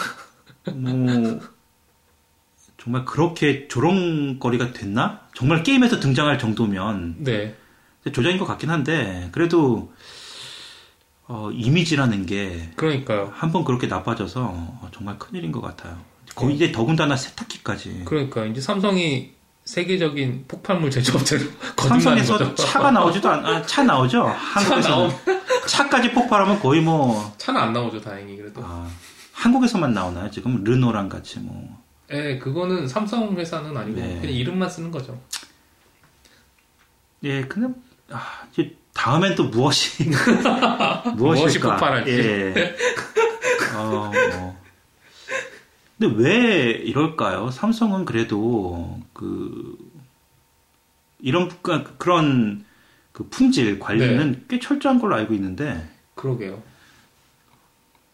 뭐 정말 그렇게 조롱거리가 됐나? 정말 게임에서 등장할 정도면 네, 조작인 것 같긴 한데 그래도 어, 이미지라는 게 그러니까요. 한번 그렇게 나빠져서 어, 정말 큰일인 것 같아요. 거의 이제 더군다나 세탁기까지. 그러니까 이제 삼성이 세계적인 폭발물 제조업체로 삼성에서. 차가 나오지도 않, 아, 차 나오죠? 차 한국에서 나오 차까지 폭발하면 거의 뭐 차는 안 나오죠 다행히 그래도. 아, 한국에서만 나오나요? 지금 르노랑 같이 뭐 예, 그거는 삼성 회사는 아니고 네. 그냥 이름만 쓰는 거죠. 예, 근데 아, 이제 다음엔 또 무엇이? 무엇이 폭발할지. 예. 어, 뭐. 근데 왜 이럴까요? 삼성은 그래도 그 이런 그- 그런 그 품질 관리는 네. 꽤 철저한 걸로 알고 있는데 그러게요.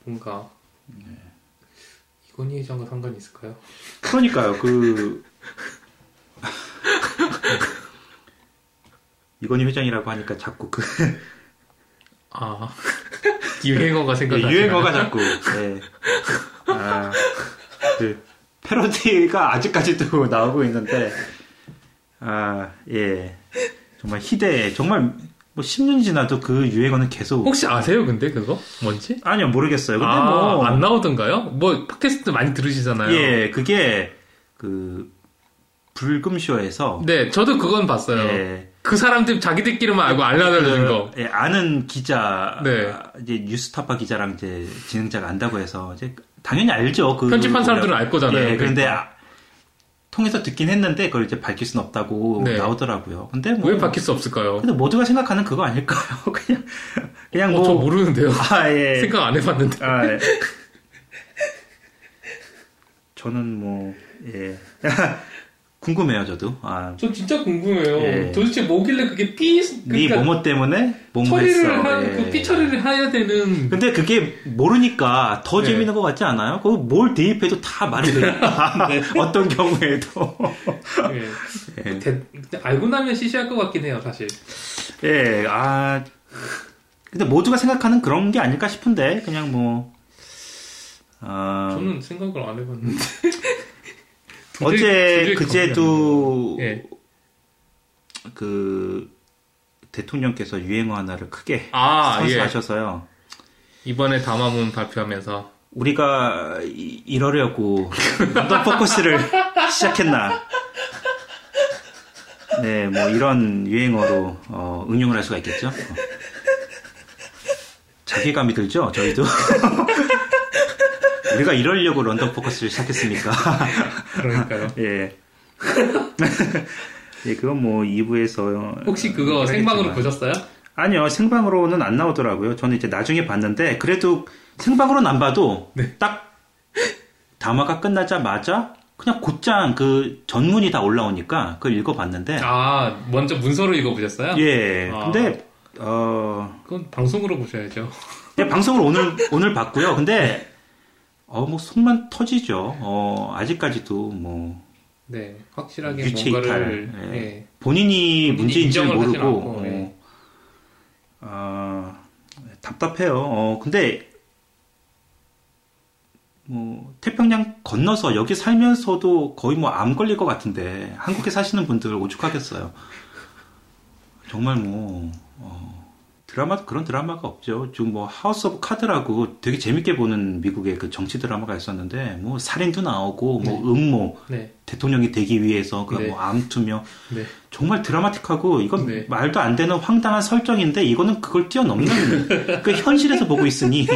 뭔가 네. 회장과 상관이 있을까요? 그러니까요. 그 이건희 회장이라고 하니까 자꾸 그 아 유행어가 생각나지 네, 유행어가 자꾸 예. 아, 그 패러디가 아직까지도 나오고 있는데 아, 예. 정말 희대 정말 뭐 10년 지나도 그 유행어는 계속 혹시 아세요 근데 그거 뭔지? 아니요 모르겠어요. 근데 아, 뭐안 나오던가요? 뭐 팟캐스트 많이 들으시잖아요. 예, 그게 그 불금쇼에서 네, 저도 그건 봤어요. 예. 그 사람들 자기들끼리만 알고 알려달라는 그, 거. 예, 아는 기자, 네. 이제 뉴스타파 기자랑 이제 진행자가 안다고 해서 이제 당연히 알죠. 그 편집한 사람들은 알 거잖아요. 예, 그런데 그러니까. 아, 통해서 듣긴 했는데 그걸 이제 밝힐 수는 없다고 네. 나오더라고요. 근데 뭐 왜 밝힐 수 없을까요? 근데 모두가 생각하는 그거 아닐까요? 그냥 그냥 어, 뭐 저 모르는데요. 아, 예. 생각 안 해봤는데. 아, 예. 저는 뭐 예. 궁금해요, 저도. 아, 저 진짜 궁금해요. 예. 도대체 뭐길래 그게 삐, 네 그러니까 뭐뭐 때문에 처리를 했어. 한, 예. 그삐 처리를 해야 되는. 근데 그게 모르니까 더 네. 재밌는 것 같지 않아요? 그거 뭘 대입해도 다 말이 되니까 네. 어떤 경우에도 예. 예. 대- 알고 나면 시시할 것 같긴 해요, 사실. 예, 아 근데 모두가 생각하는 그런 게 아닐까 싶은데 그냥 뭐 아, 저는 생각을 안 해봤는데. 어제 그제도 예. 그 대통령께서 유행어 하나를 크게 아, 예. 선수하셔서요. 이번에 담화문 발표하면서 우리가 이- 이러려고 런던 포커스를 시작했나? 네, 뭐 이런 유행어로 어, 응용을 할 수가 있겠죠. 어. 자괴감이 들죠, 저희도. 우리가 이러려고 런던 포커스를 시작했습니까? 그러니까요. 예. 예, 그건 뭐 2부에서 혹시 그거 생방으로 보셨어요? 아니요, 생방으로는 안 나오더라고요. 저는 이제 나중에 봤는데, 그래도 생방으로는 안 봐도, 네. 딱, 담화가 끝나자마자, 그냥 곧장 그 전문이 다 올라오니까, 그걸 읽어봤는데, 아, 먼저 문서로 읽어보셨어요? 예, 아. 근데, 어, 그건 방송으로 보셔야죠. 예, 방송을 오늘, 오늘 봤고요. 근데, 어, 뭐, 속만 터지죠. 어, 아직까지도 뭐, 네, 확실하게 유체 뭔가를 이탈, 예. 예. 본인이 본인이 문제인지를 인정을 하진 모르고 않고, 예. 어, 아, 답답해요. 어, 근데 뭐 태평양 건너서 여기 살면서도 거의 뭐 암 걸릴 것 같은데 한국에 사시는 분들 오죽하겠어요. 정말 뭐 어, 드라마 그런 드라마가 없죠. 지금 뭐 하우스 오브 카드라고 되게 재밌게 보는 미국의 그 정치 드라마가 있었는데 뭐 살인도 나오고 뭐 음모 네, 대통령이 되기 위해서 그 네. 뭐 암투명 네. 정말 드라마틱하고 이건 네. 말도 안 되는 황당한 설정인데 이거는 그걸 뛰어넘는 그 현실에서 보고 있으니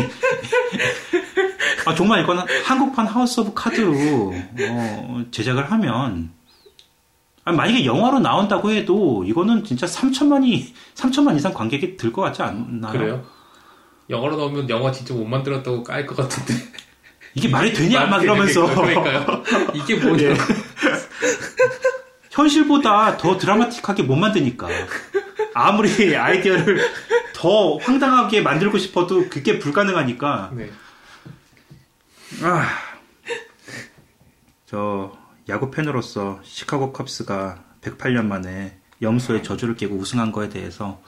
아, 정말 이거는 한국판 하우스 오브 카드로 어, 제작을 하면 아니, 만약에 영화로 나온다고 해도 이거는 진짜 3천만이 3천만 이상 관객이 들 것 같지 않나요? 그래요? 영화로 나오면 영화 진짜 못 만들었다고 깔 것 같은데. 이게 말이 되냐 막 이러면서 그러니까요. 이게 뭐냐. 예. 현실보다 더 드라마틱하게 못 만드니까 아무리 아이디어를 더 황당하게 만들고 싶어도 그게 불가능하니까 네. 아, 저 야구 팬으로서 시카고 컵스가 108년 만에 염소의 저주를 깨고 우승한 거에 대해서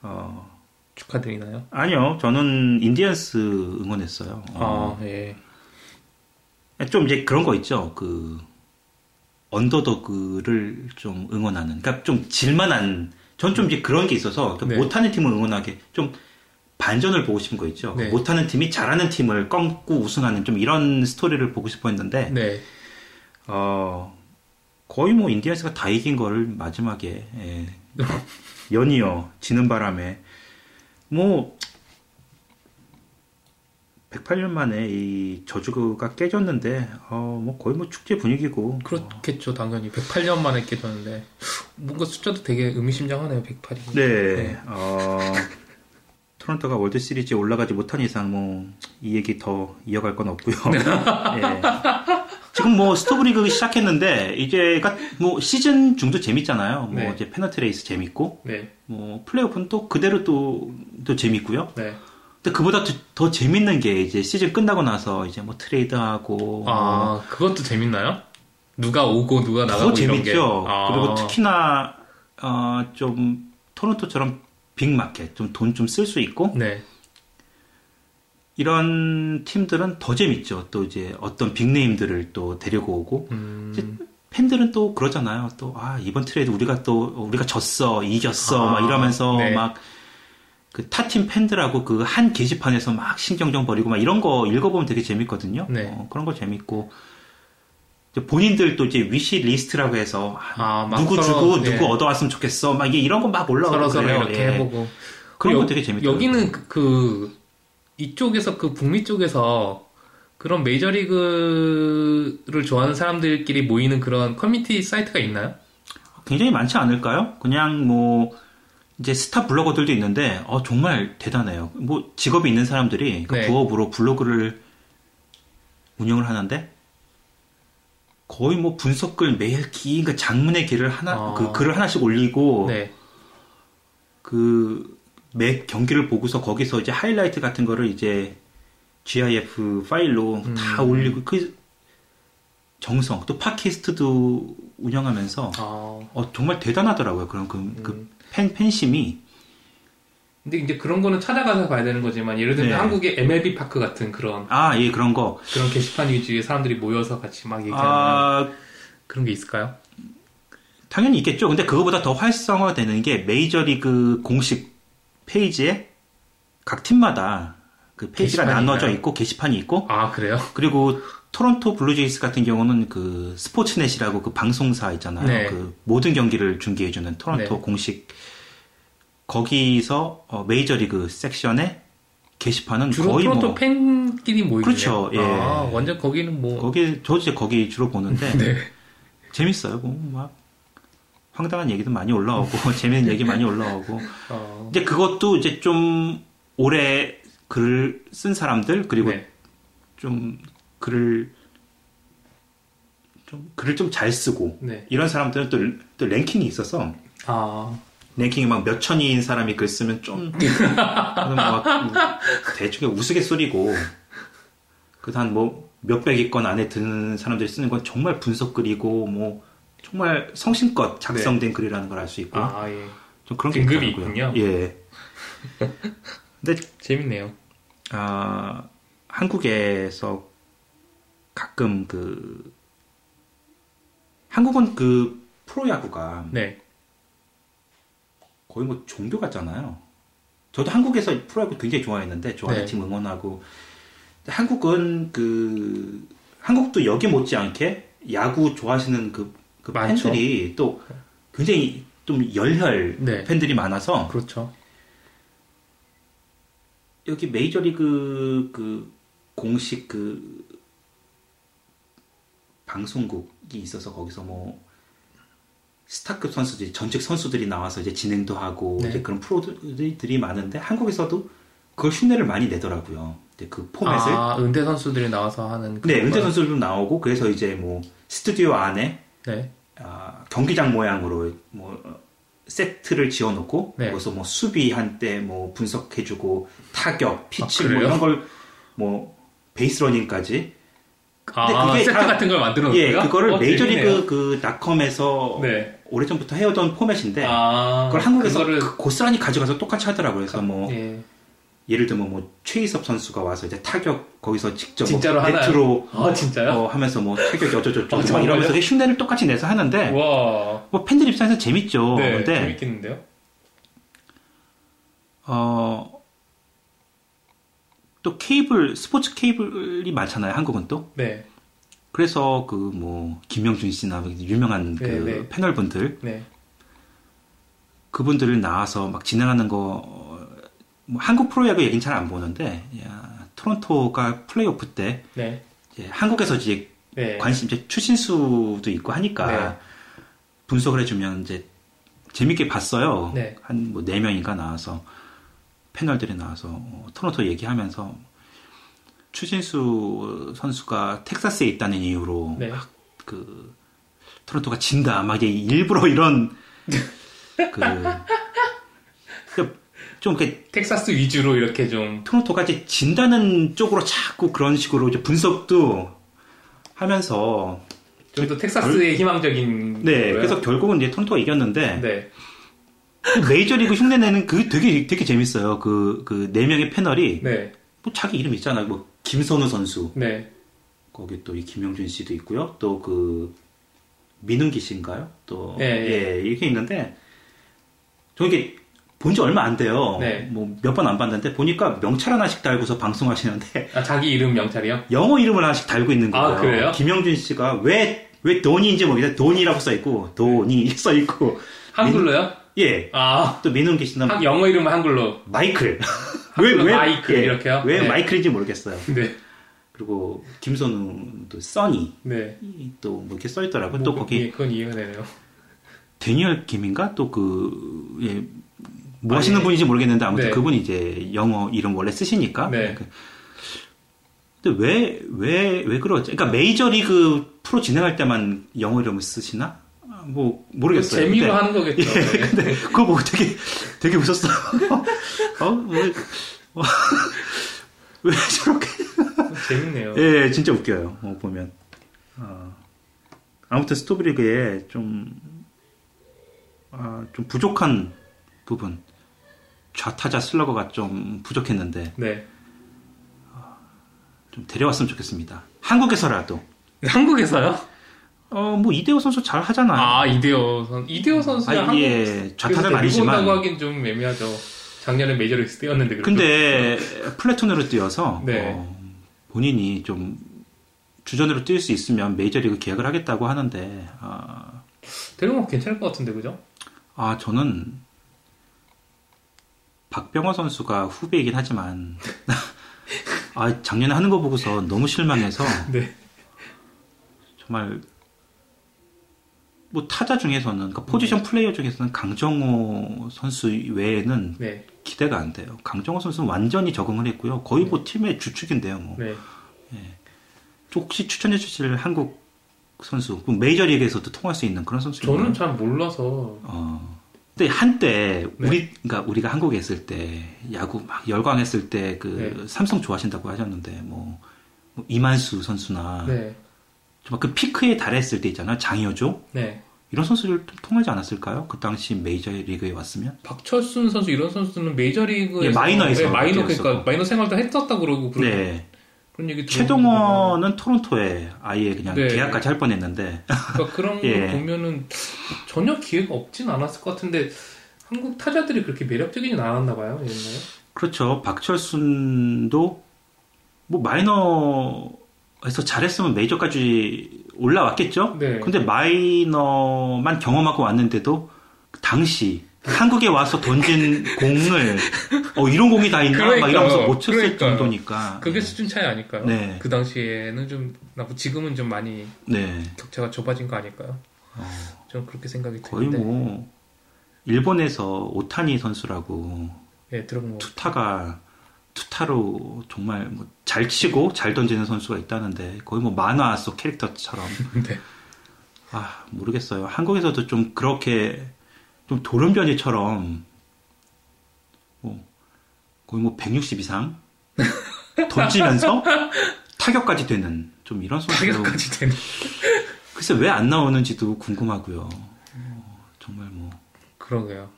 어, 축하드리나요? 아니요 저는 인디언스 응원했어요. 어, 아, 예. 좀 이제 그런 거 있죠. 그 언더더그를 좀 응원하는. 그러니까 좀 질만한. 전 좀 이제 그런 게 있어서 그 네. 못하는 팀을 응원하게 좀 반전을 보고 싶은 거 있죠. 네. 못하는 팀이 잘하는 팀을 꺾고 우승하는 좀 이런 스토리를 보고 싶어 했는데 네. 어 거의 뭐 인디언스가 다 이긴 거를 마지막에 예. 연이어 지는 바람에 뭐 108년 만에 이 저주가 깨졌는데 어 뭐 거의 뭐 축제 분위기고 그렇겠죠, 당연히. 108년 만에 깨졌는데. 뭔가 숫자도 되게 의미심장하네요, 108이. 네, 어, 토론토가 월드 시리즈에 올라가지 못한 이상 뭐 이 얘기 더 이어갈 건 없고요. 예. 지금 뭐 스토브리그 시작했는데 이제가 뭐 시즌 중도 재밌잖아요. 뭐 네. 이제 페넌트 레이스 재밌고 네. 뭐 플레이오프는 또 그대로 또, 또 재밌고요. 네. 근데 그보다 더, 더 재밌는 게 이제 시즌 끝나고 나서 이제 뭐 트레이드하고 아, 그것도 재밌나요? 누가 오고 누가 더 나가고 이런 게. 재밌죠. 아, 그리고 특히나 어, 좀 토론토처럼 big market 좀 돈 좀 쓸 수 있고 네. 이런 팀들은 더 재밌죠. 또 이제 어떤 big name들을 또 데리고 오고 음, 팬들은 또 그러잖아요. 또 아 이번 트레이드 우리가 또 우리가 졌어 이겼어 아, 막 이러면서 네. 막그 타팀 팬들하고 그 한 게시판에서 막 신경전 벌이고 막 이런 거 읽어보면 되게 재밌거든요. 네. 어, 그런 거 재밌고 이제 본인들도 이제 wish list라고 해서 아, 아, 막 누구 서로, 주고 네. 누구 얻어왔으면 좋겠어. 막 이게 이런 거 막 올라오고 서로 서로. 이렇게 예. 해보고. 그런 거 여- 되게 재밌더라고요. 여기는 그, 그 이쪽에서 그 북미 쪽에서 그런 메이저리그를 좋아하는 사람들끼리 모이는 그런 커뮤니티 사이트가 있나요? 굉장히 많지 않을까요? 그냥 뭐 이제 스타 블로거들도 있는데 어 정말 대단해요. 뭐 직업이 있는 사람들이 그 네. 부업으로 블로그를 운영을 하는데 거의 뭐 분석글 매일 긴 그 장문의 글을 하나 아. 그 글을 하나씩 올리고 네. 그 매 경기를 보고서 거기서 이제 하이라이트 같은 거를 이제 GIF 파일로 다 음. 올리고 그 정성 또 팟캐스트도 운영하면서 아. 어, 정말 대단하더라고요. 그런 그, 음. 그 팬, 팬심이. 근데 이제 그런 거는 찾아가서 봐야 되는 거지만 예를 들면 네. 한국의 MLB 파크 같은 그런 아, 예, 그런 거. 그런 게시판 위주의 사람들이 모여서 같이 막 얘기하는 아, 그런 게 있을까요? 당연히 있겠죠. 근데 그거보다 더 활성화되는 게 메이저리그 공식 페이지에 각 팀마다 그 페이지가 나눠져 있나요? 있고 게시판이 있고 아 그래요? 그리고 토론토 블루제이스 같은 경우는 그 스포츠넷이라고 그 방송사 있잖아요. 네. 그 모든 경기를 중계해주는 토론토 네. 공식 거기서 어, 메이저리그 섹션에 게시판은 주로 거의 토론토 뭐 팬끼리 모이네요. 그렇죠, 예. 아, 완전 거기는 뭐 거기 저 이제 거기 주로 보는데 네. 재밌어요. 뭐 막 황당한 얘기도 많이 올라오고 재밌는 얘기 많이 올라오고 어, 이제 그것도 이제 좀 오래 글을 쓴 사람들 그리고 네. 좀 글을 좀 글을 좀 잘 쓰고 네. 이런 사람들은 또, 또 랭킹이 있어서 아, 랭킹이 막 몇 천인 사람이 글 쓰면 좀 막 대충 우스갯소리고 그한 뭐 몇백 위권 안에 드는 사람들이 쓰는 건 정말 분석글이고 뭐 정말 성심껏 작성된 글이라는 걸 알 수 있고 네. 아, 예. 좀 그런 게 등급이. 있군요. 예. 근데 재밌네요. 아, 한국에서 가끔 그 한국은 그 프로야구가 네. 거의 뭐 종교 같잖아요. 저도 한국에서 프로야구 굉장히 좋아했는데 좋아하는 네. 팀 응원하고 한국은 그 한국도 여기 못지않게 야구 좋아하시는 그, 그. 팬들이 또 굉장히 좀 열혈 네. 팬들이 많아서 그렇죠. 여기 메이저리그 그 공식 그 방송국이 있어서 거기서 뭐 스타급 선수들이 전직 선수들이 나와서 이제 진행도 하고 네. 이제 그런 프로들이 많은데 한국에서도 그걸 흉내를 많이 내더라고요. 이제 그 포맷을. 아, 은퇴 선수들이 나와서 하는 네, 은퇴? 선수들도 나오고 그래서 이제 뭐 스튜디오 안에 네. 아, 경기장 모양으로 뭐 어, 세트를 지어놓고 네. 거기서 뭐 수비 할 때 뭐 분석해주고 타격, 피치 아, 뭐? 이런 걸 뭐 베이스 러닝까지 아, 그게 세트 다- 같은 걸 만들어 놓고요? 예 그거를 어, 메이저리그. 그 닷컴에서 네. 오래전부터 해오던 포맷인데 아, 그걸 한국에서 그거를 그 고스란히 가져가서 똑같이 하더라고요. 그래서 뭐 예. 예를 들면 뭐 최희섭 선수가 와서 이제 타격 거기서 직접 진짜로 뭐? 네트로 아? 어, 하면서 뭐 타격 어쩌저쩌고 아? 이러면서 흉내를 똑같이 내서 하는데 와. 뭐 팬들 입장에서 재밌죠. 네, 근데 재밌겠는데요? 어, 또 케이블, 스포츠 케이블이 많잖아요, 한국은 또. 네. 그래서 그 뭐, 김명준 씨나 유명한 그 네, 네. 패널분들, 네. 그분들을 나와서 막 진행하는 거, 어, 뭐 한국 프로야구 얘기는 잘 안 보는데, 야, 토론토가 플레이오프 때, 네. 이제 한국에서 이제 네. 관심, 이제 추신수도 있고 하니까, 네. 분석을 해주면 이제 재밌게 봤어요. 네. 한뭐 네 명인가 나와서 패널들이 나와서 어, 토론토 얘기하면서 추신수 선수가 텍사스에 있다는 이유로 네. 막그 토론토가 진다 막 이제 일부러 이런 그 좀그 텍사스 위주로 이렇게 좀 토론토가 이제 진다는 쪽으로 자꾸 그런 식으로 이제 분석도 하면서 좀 더 텍사스의 희망적인 네 거예요? 그래서 결국은 이제 토론토가 이겼는데 네. 메이저리그 흉내내는 그 되게 되게 재밌어요. 그 그 네 명의 패널이 네. 뭐 자기 이름 있잖아요. 뭐 김선우 선수 네. 거기 또 이 김영준 씨도 있고요. 또 그 민은기 씨인가요? 또 예, 예, 이렇게 있는데 저 이게 본지 얼마 안 돼요. 네. 뭐 몇 번 안 봤는데 보니까 명찰 하나씩 달고서 방송하시는데 아, 자기 이름 명찰이요? 영어 이름을 하나씩 달고 있는 거예요. 아, 그래요? 김영준 씨가 왜 왜 돈인지 모르겠는데 돈이라고 써 있고 돈이 써 있고 한글로요? 예. 아, 또 씨는 한- 영어 이름은 한글로. 마이클. 한글로 마이클 이렇게요? 왜 네. 마이클인지 모르겠어요. 네. 그리고 김선우도 써니 네. 또뭐 이렇게 써 있더라고요. 뭐, 또 거기 예, 그건 이해가 되네요. 데니얼 김인가 또그 예. 뭐 아, 하시는 예. 분인지 모르겠는데 아무튼 네. 그분이 이제 영어 이름 원래 쓰시니까. 네. 그- 근데 왜 왜 왜 그러지? 그러니까 메이저리그 프로 진행할 때만 영어 이름을 쓰시나? 아, 뭐 모르겠어요. 재미로 근데- 하는 거겠죠. 예, 네. 근데 그거 보고 되게 되게 웃었어요. 어? 왜, 어, 왜 저렇게? 재밌네요. 예, 진짜 웃겨요. 어, 보면. 어, 아무튼 스토브리그에 좀, 아, 좀 부족한 부분. 좌타자 슬러거가 좀 부족했는데, 네. 좀 데려왔으면 좋겠습니다. 한국에서라도. 한국에서요? 어, 뭐, 이대호 선수 잘 하잖아요. 아, 이대호 선 이대호 선수가 아, 한국 예, 좌타자는 데리고 아니지만. 온다고 하긴 좀 애매하죠. 작년에 메이저리그 뛰었는데. 근데, 플래톤으로 뛰어서, 네. 어, 본인이 좀, 주전으로 뛸 수 있으면 메이저리그 계약을 하겠다고 하는데, 아, 데려오면 괜찮을 것 같은데 그죠? 아, 저는 박병호 선수가 후배이긴 하지만 아, 작년에 하는 거 보고서 너무 실망해서 네. 정말 뭐 타자 중에서는 그러니까 포지션 플레이어 중에서는 강정호 선수 외에는 네. 기대가 안 돼요. 강정호 선수는 완전히 적응을 했고요. 거의 뭐 팀의 주축인데요. 뭐 네. 혹시 추천해 주실 한국 선수 그 메이저리그에서도 통할 수 있는 그런 선수인가요? 저는 잘 몰라서 어. 근데 한때 네. 우리 그러니까 우리가 한국에 있을 때 야구 막 열광했을 때그 네. 삼성 좋아하신다고 하셨는데 뭐, 뭐 이만수 선수나 네. 정말 그 피크에 달했을 때 있잖아요 장효조 네. 이런 선수들 좀 통하지 않았을까요? 그 당시 메이저 리그에 왔으면 박철순 선수 이런 선수는 메이저 리그에서 예, 마이너에서 네, 마이너. 그러니까 마이너 생활도 했었다 그러고 네 그런 얘기. 최동원은 토론토에 아예 그냥 네. 계약까지 할 뻔했는데 그러니까 그런 예. 걸 보면은 전혀 기회가 없진 않았을 것 같은데 한국 타자들이 그렇게 매력적이진 않았나 봐요 옛날에. 그렇죠 박철순도 뭐 마이너에서 잘했으면 메이저까지 올라왔겠죠. 네. 근데 마이너만 경험하고 왔는데도 그 당시 한국에 와서 던진 공을 어 이런 공이 다 있나 막 그러니까요. 이러면서 못 쳤을 그러니까요. 정도니까 그게 수준 차이 아닐까요? 네. 그 당시에는 좀 나고 지금은 좀 많이 네 격차가 좁아진 거 아닐까요? 저는 그렇게 생각이 거의 드는데. 뭐 일본에서 오타니 선수라고 예, 들어본 거. 투타가 투타로 정말 뭐 잘 치고 잘 던지는 선수가 있다는데 거의 뭐 만화 속 캐릭터처럼 네. 아 모르겠어요. 한국에서도 좀 그렇게 좀 돌연변이처럼 뭐 거의 뭐 160 이상 던지면서 타격까지 되는 좀 이런 선수 타격까지 되는. 글쎄 왜 안 나오는지도 궁금하고요. 어, 정말 뭐 그러게요.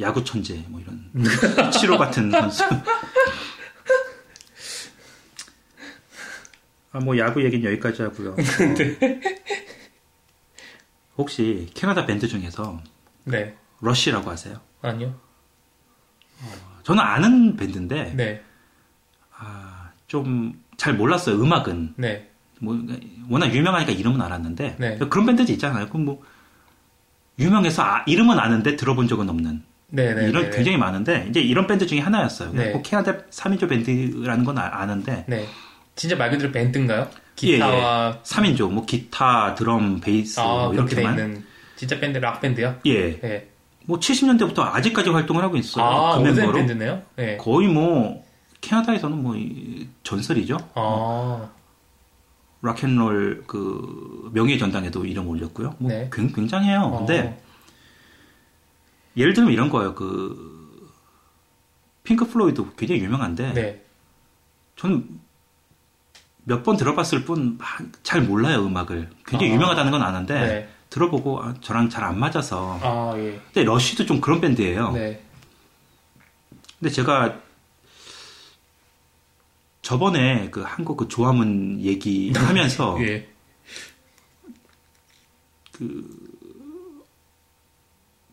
야구 천재 뭐 이런 치로 같은 선수. 아 뭐 야구 얘기는 여기까지 하고요. 혹시 캐나다 밴드 중에서 네. 러쉬라고 아세요? 아니요. 저는 아는 밴드인데 네. 아, 좀 잘 몰랐어요. 음악은 네. 뭐 워낙 유명하니까 이름은 알았는데 네. 그런 밴드도 있잖아요. 그럼 뭐 유명해서 아- 이름은 아는데 들어본 적은 없는 네, 네. 이런 네, 굉장히 많은데 이제 이런 밴드 중에 하나였어요. 네. 꼭 캐나다 3인조 밴드라는 건 아- 아는데 네. 진짜 말 그대로 밴드인가요? 기타와 3인조 뭐 기타, 드럼, 베이스 아, 뭐 이렇게만 있는 진짜 밴드 락 밴드요? 예. 네. 뭐 70년대부터 아직까지 활동을 하고 있어요. 아, 그 멤버로 밴드네요. 네. 거의 뭐 캐나다에서는 뭐 이- 전설이죠. 아, rock and roll 그 명예 전당에도 이름 올렸고요. 뭐 네. 굉- 굉장해요. 근데 예를 들면 이런 거예요. 그 핑크 플로이드 굉장히 유명한데 어, 네. 저는 몇 번 들어봤을 뿐 잘 몰라요 음악을. 굉장히 아. 유명하다는 건 아는데 네. 들어보고 아, 저랑 잘 안 맞아서. 아, 예. 근데 러쉬도 좀 그런 밴드예요. 네. 근데 제가 저번에 그 한국 그 조화문 얘기하면서 예.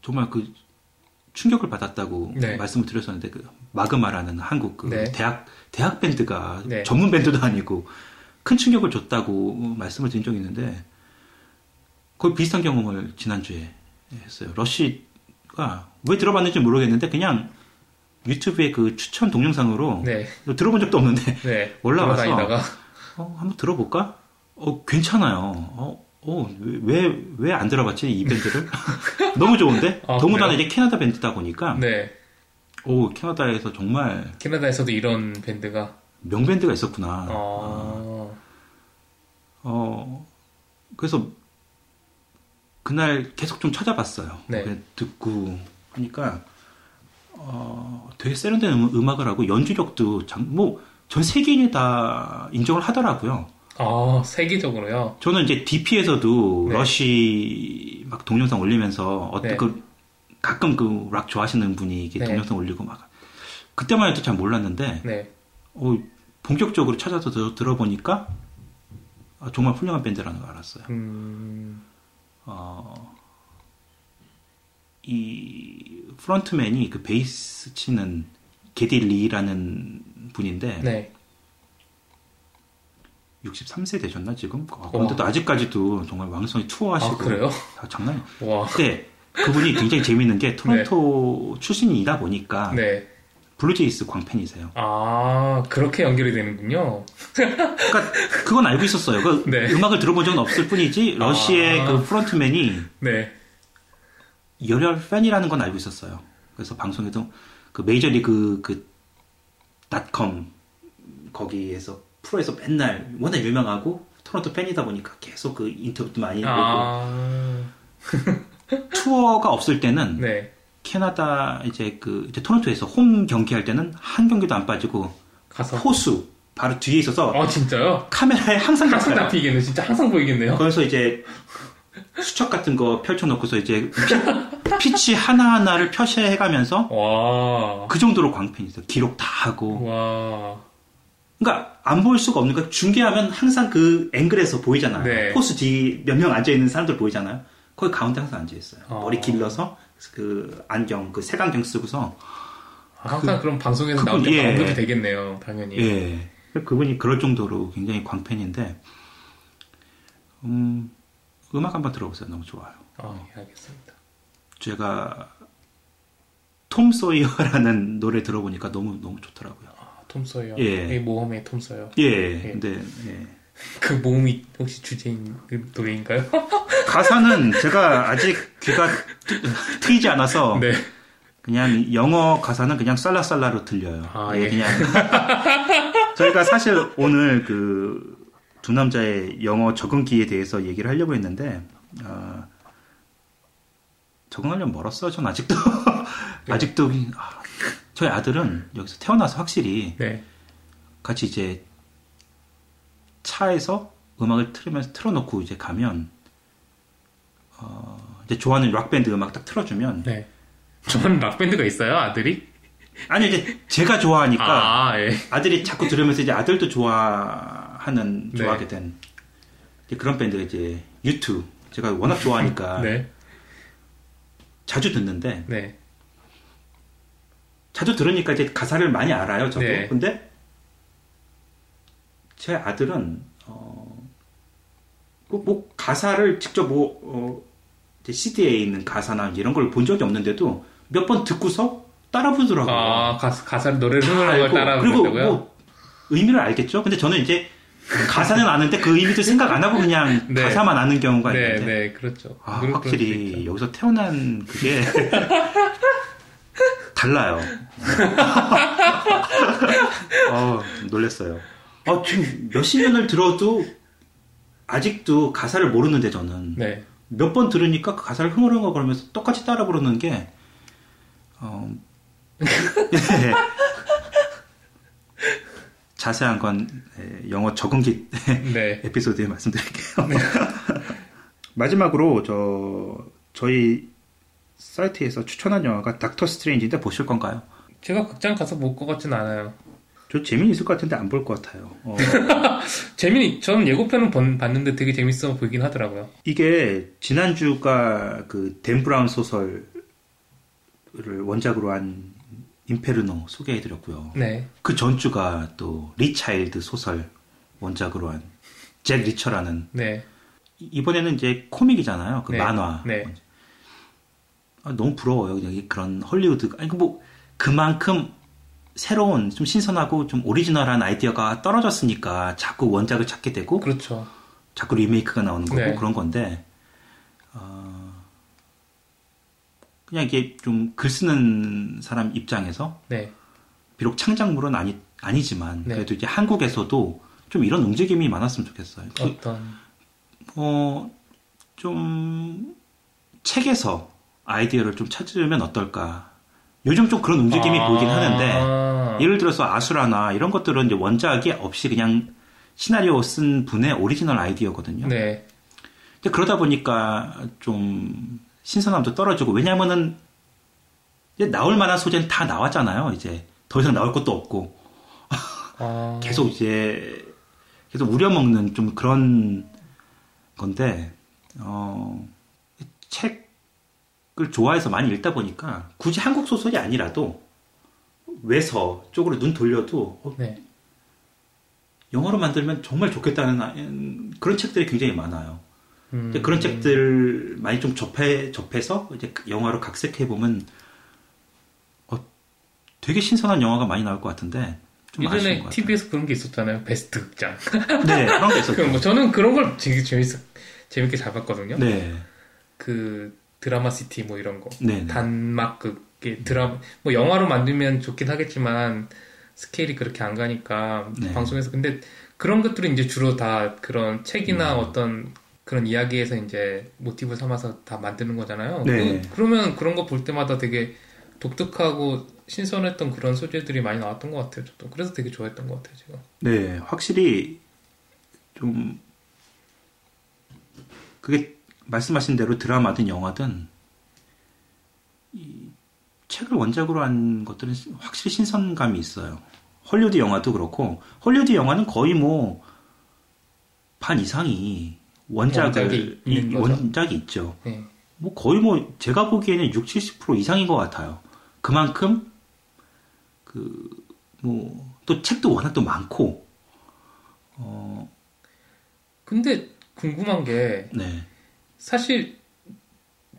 정말 그 충격을 받았다고 네. 말씀을 드렸었는데 그 마그마라는 한국 그 네. 대학 대학 밴드가 네. 전문 밴드도 아니고 큰 충격을 줬다고 말씀을 드린 적이 있는데 거의 비슷한 경험을 지난주에 했어요. 러쉬가 왜 들어봤는지 모르겠는데 그냥 유튜브에 그 추천 동영상으로 네. 들어본 적도 없는데 네. 올라와서 어, 한번 들어볼까? 어, 괜찮아요. 어, 어, 왜, 왜 안 들어봤지, 이 밴드를? 너무 좋은데? 아, 더군다나 그래요? 이제 캐나다 밴드다 보니까, 네. 오, 캐나다에서 정말 캐나다에서도 이런 밴드가 명밴드가 있었구나. 아, 어, 그래서, 그날 계속 좀 찾아봤어요. 네. 듣고 하니까, 어, 되게 세련된 음- 음악을 하고 연주력도 장, 뭐, 전 세계인이 다 인정을 하더라고요. 아, 세계적으로요. 저는 이제 DP에서도 네. 러쉬 막 동영상 올리면서 어떤 네. 그 가끔 그 락 좋아하시는 분이 이렇게 네. 동영상 올리고 막 그때만 해도 잘 몰랐는데 네. 어, 본격적으로 찾아서 들- 들어보니까 아, 정말 훌륭한 밴드라는 걸 알았어요. 음, 어, 이 프론트맨이 그 베이스 치는 게디 리라는 분인데 네. 63세 되셨나 지금? 아, 와. 그런데도 아직까지도 정말 왕성히 투어하시고 아, 그래요? 아, 장난이 와. 근데 그분이 굉장히 재밌는 게 토론토 출신이다 보니까 네. 블루제이스 광팬이세요. 아, 그렇게 연결이 되는군요. 그러니까 그건 알고 있었어요. 그 네. 음악을 들어본 적은 없을 뿐이지 러시의 아. 그 frontman이 네. 열혈 팬이라는 건 알고 있었어요. 그래서 방송에도 그 메이저리그 그 닷컴 거기에서 프로에서 맨날 워낙 유명하고 토론토 팬이다 보니까 계속 그 인터뷰도 많이 보고 아, 투어가 없을 때는 네. 캐나다 이제 그 이제 토론토에서 홈 경기할 때는 한 경기도 안 빠지고 가서. 포수 바로 뒤에 있어서 아, 진짜요? 카메라에 항상 항상. 잡히겠네. 진짜 항상 보이겠네요. 거기서 이제 수첩 같은 거 펼쳐놓고서 이제 피, 치 하나하나를 표시해가면서 와. 그 정도로 광팬이세요. 기록 다 하고. 와. 그러니까 안 보일 수가 없는 거 중계하면 항상 그 앵글에서 보이잖아요. 네. 포수 뒤 몇 명 앉아 있는 사람들 보이잖아요. 거기 가운데 항상 앉아 있어요. 어. 머리 길러서 그 안경, 그 색안경 쓰고서 아, 항상 그, 런 방송에서 나올 때 예. 언급이 되겠네요. 당연히. 예. 그분이 그럴 정도로 굉장히 광팬인데, 음, 음악 한번 들어보세요. 너무 좋아요. 아, 예, 알겠습니다. 제가 톰 소이어라는 노래 들어보니까 너무 너무 좋더라고요. 아, 톰 서요. 예. 예. 모험의 톰 서요. 예, 예. 근데 예. 그 모험이 혹시 주제인 그 노래인가요? 가사는 제가 아직 귀가 트- 트이지 않아서 네. 그냥 영어 가사는 그냥 쌀라쌀라로 들려요. 아, 예, 예. 그냥 저희가 사실 오늘 그 두 남자의 영어 적응기에 대해서 얘기를 하려고 했는데 아, 적응하려면 멀었어요. 전 아직도 네. 아직도 아, 저희 아들은 여기서 태어나서 확실히 네. 같이 이제 차에서 음악을 틀으면서 틀어놓고 이제 가면 어, 이제 좋아하는 락 밴드 음악 딱 틀어주면 네. 저는 락 밴드가 있어요, 아들이? 아니 이제 제가 좋아하니까 아, 예. 아들이 자꾸 들으면서 이제 아들도 좋아하는 네. 좋아하게 된 이제 그런 밴드가 이제 유투 제가 워낙 좋아하니까 네. 자주 듣는데 네. 자주 들으니까 이제 가사를 많이 알아요 저도 네. 근데 제 아들은 어, 뭐, 뭐 가사를 직접 뭐 어, CD에 있는 가사나 이런 걸 본 적이 없는데도 몇 번 듣고서 따라 부르더라고요. 아, 가사, 가사를 노래를 알고 따라 그리고 부른다고요? 뭐 의미를 알겠죠. 근데 저는 이제 가사는 아는데 그 의미도 생각 안 하고 그냥 네. 가사만 아는 경우가 네, 있는데 네, 그렇죠. 아, 확실히. 여기서 태어난 그게 달라요. 어, 놀랬어요. 어, 지금 몇십 년을 들어도 아직도 가사를 모르는데 저는 네. 몇 번 들으니까 그 가사를 흥얼흥얼 거리면서 똑같이 따라 부르는 게 어, 네. 자세한 건 예, 영어 적응기 네. 에피소드에 말씀드릴게요. 마지막으로 저 저희 사이트에서 추천한 영화가 닥터 스트레인지인데 보실 건가요? 제가 극장 가서 볼 것 같진 않아요. 저 재미는 있을 것 같은데 안 볼 것 같아요. 어, 재미는, 저는 예고편은 본- 봤는데 되게 재밌어 보이긴 하더라고요. 이게 지난주가 그 댄 브라운 소설을 원작으로 한 인페르노 소개해드렸고요. 네. 그 전주가 또 리 차일드 소설 원작으로 한 잭 리처라는 네. 이번에는 이제 코믹이잖아요. 그 네. 만화. 네. 아, 너무 부러워요. 그냥 이 그런 헐리우드 아니 뭐 그만큼 새로운 좀 신선하고 좀 오리지널한 아이디어가 떨어졌으니까 자꾸 원작을 찾게 되고 그렇죠. 자꾸 리메이크가 나오는 거고 네. 그런 건데 어, 그냥 이게 좀 글 쓰는 사람 입장에서 네. 비록 창작물은 아니 아니지만 네. 그래도 이제 한국에서도 좀 이런 움직임이 많았으면 좋겠어요. 그, 어떤, 어, 좀 책에서 아이디어를 좀 찾으면 어떨까. 요즘 좀 그런 움직임이 아. 보이긴 하는데 예를 들어서 아수라나 이런 것들은 이제 원작이 없이 그냥 시나리오 쓴 분의 오리지널 아이디어거든요. 네. 근데 그러다 보니까 좀 신선함도 떨어지고 왜냐면은 이제 나올 만한 소재는 다 나왔잖아요. 이제 더 이상 나올 것도 없고 아, 계속 이제 계속 우려먹는 좀 그런 건데 어, 책을 좋아해서 많이 읽다 보니까 굳이 한국 소설이 아니라도 외서 쪽으로 눈 돌려도 어, 네. 영어로 만들면 정말 좋겠다는 아- 음, 그런 책들이 굉장히 많아요. 음, 그런 책들 많이 좀 접해 접해서 이제 영화로 각색해 보면 어, 되게 신선한 영화가 많이 나올 것 같은데 좀 아쉬운 예전에 것 같아요. TV에서 그런 게 있었잖아요. 베스트 극장. 네 그런 게 있었죠. 그뭐 저는 그런 걸 되게 재밌어, 재밌게 잘 봤거든요. 네, 그 드라마 시티 뭐 이런 거. 네, 네. 단막극의 드라마, 뭐 영화로 만들면 좋긴 하겠지만 스케일이 그렇게 안 가니까 네. 방송에서 근데 그런 것들은 이제 주로 다 그런 책이나 음. 어떤 그런 이야기에서 이제 모티브 삼아서 다 만드는 거잖아요. 네. 그, 러면 그런 거 볼 때마다 되게 독특하고 신선했던 그런 소재들이 많이 나왔던 것 같아요. 저도 그래서 되게 좋아했던 것 같아요. 제가. 네, 확실히 좀 그게 말씀하신 대로 드라마든 영화든 이 책을 원작으로 한 것들은 확실히 신선감이 있어요. 헐리우드 영화도 그렇고 헐리우드 영화는 거의 뭐 반 이상이 원작을 원작이. 원작이 있죠. 네. 뭐 거의 뭐 제가 보기에는 60, 70% 이상인 것 같아요. 그만큼 그 뭐 또 책도 워낙 또 많고 어 근데 궁금한 게 네. 사실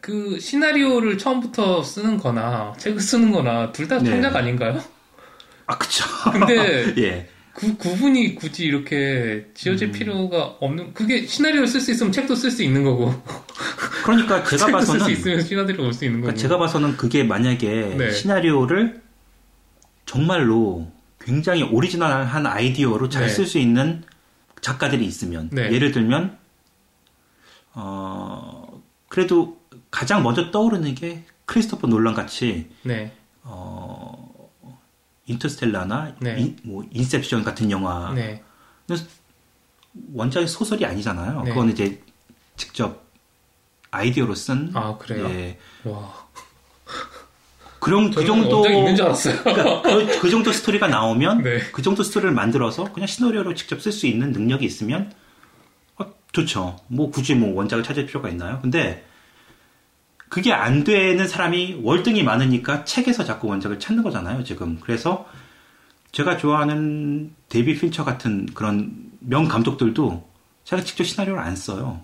그 시나리오를 처음부터 쓰는 거나 책을 쓰는 거나 둘다 네. 창작 아닌가요? 아 그쵸. 근데 예. 그 구분이 굳이 이렇게 지어질 음. 필요가 없는 그게 시나리오를 쓸 수 있으면 책도 쓸 수 있는 거고 그러니까 제가 책도 쓸수 봐서는 있으면 시나리오를 쓸수 있는 거고 그러니까 제가 봐서는 그게 만약에 네. 시나리오를 정말로 굉장히 오리지널한 아이디어로 잘 네. 쓸수 있는 작가들이 있으면 네. 예를 들면 어 그래도 가장 먼저 떠오르는 게 크리스토퍼 놀란 같이 네, 어 인터스텔라나 네. 인, 뭐 인셉션 같은 영화 네, 원작이 소설이 아니잖아요. 네. 그건 이제 직접 아이디어로 쓴 아 그래요? 예. 와, 그런 그 정도 있는 줄 알았어요. 그러니까 그, 그 정도 스토리가 나오면 네. 그 정도 스토리를 만들어서 그냥 시나리오로 직접 쓸 수 있는 능력이 있으면 어, 좋죠. 뭐 굳이 뭐 원작을 찾을 필요가 있나요? 근데 그게 안 되는 사람이 월등히 많으니까 책에서 자꾸 원작을 찾는 거잖아요, 지금. 그래서 제가 좋아하는 데이비 필처 같은 그런 명 감독들도 제가 직접 시나리오를 안 써요.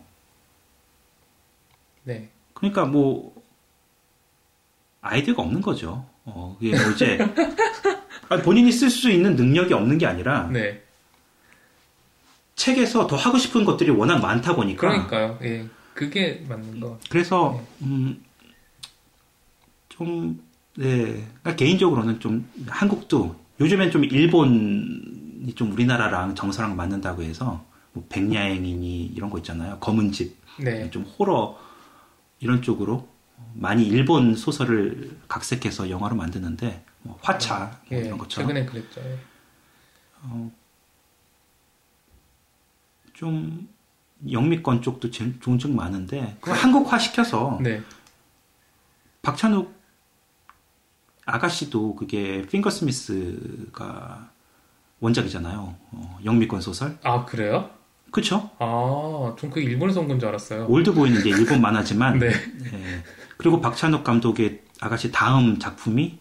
네, 그러니까 뭐 아이디어가 없는 거죠. 어, 그게 뭐 이제 본인이 쓸 수 있는 능력이 없는 게 아니라 네, 책에서 더 하고 싶은 것들이 워낙 많다 보니까 그러니까요. 예, 그게 맞는 거. 그래서 음, 좀 네, 그러니까 개인적으로는 좀 한국도 요즘엔 좀 일본이 좀 우리나라랑 정서랑 맞는다고 해서 뭐 백야행이니 이런 거 있잖아요. 검은 집, 네, 좀 호러 이런 쪽으로 많이 일본 소설을 각색해서 영화로 만드는데 뭐 화차 뭐 예, 이런 것처럼 최근에 그랬죠. 예. 좀 영미권 쪽도 좋은 쪽 많은데 그거 한국화 시켜서 네, 박찬욱 아가씨도 그게 핑거 스미스가 원작이잖아요. 어, 영미권 소설. 아 그래요? 그쵸? 아, 전 그게 일본에서 온 건 줄 알았어요. 올드보이는 이제 일본 만화지만 네, 예. 그리고 박찬욱 감독의 아가씨 다음 작품이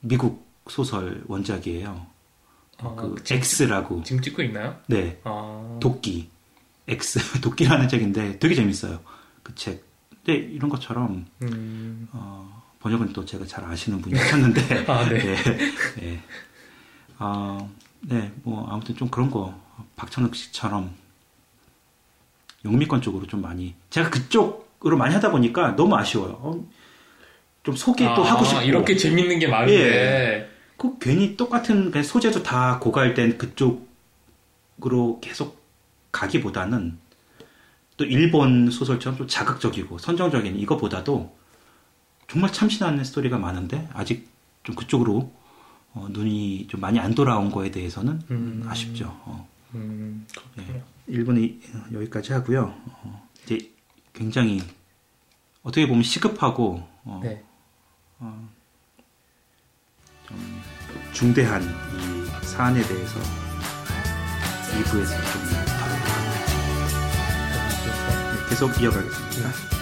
미국 소설 원작이에요. 아, 그 지금, X라고. 지금 찍고 있나요? 네. 아, 도끼. X. 도끼라는 책인데 되게 재밌어요. 그 책. 근데 이런 것처럼 음, 어, 번역은 또 제가 잘 아시는 분이 하셨는데 아, 네. 네. 네. 어, 네. 뭐 아무튼 좀 그런 거 박찬욱 씨처럼 영미권 쪽으로 좀 많이 제가 그쪽으로 많이 하다 보니까 너무 아쉬워요. 어, 좀 소개 또 아, 하고 싶고 이렇게 재밌는 게 많은데. 그 괜히 똑같은 소재도 다 고갈된 그쪽으로 계속 가기보다는 또 일본 소설처럼 좀 자극적이고 선정적인 이거보다도 정말 참신한 스토리가 많은데 아직 좀 그쪽으로 어, 눈이 좀 많이 안 돌아온 거에 대해서는 음. 아쉽죠. 어, 음, 그렇군요. 1분이 여기까지 하고요. 어, 이제 굉장히 어떻게 보면 시급하고 어, 네. 좀 중대한 이 사안에 대해서 2부에서 좀 계속 이어가겠습니다.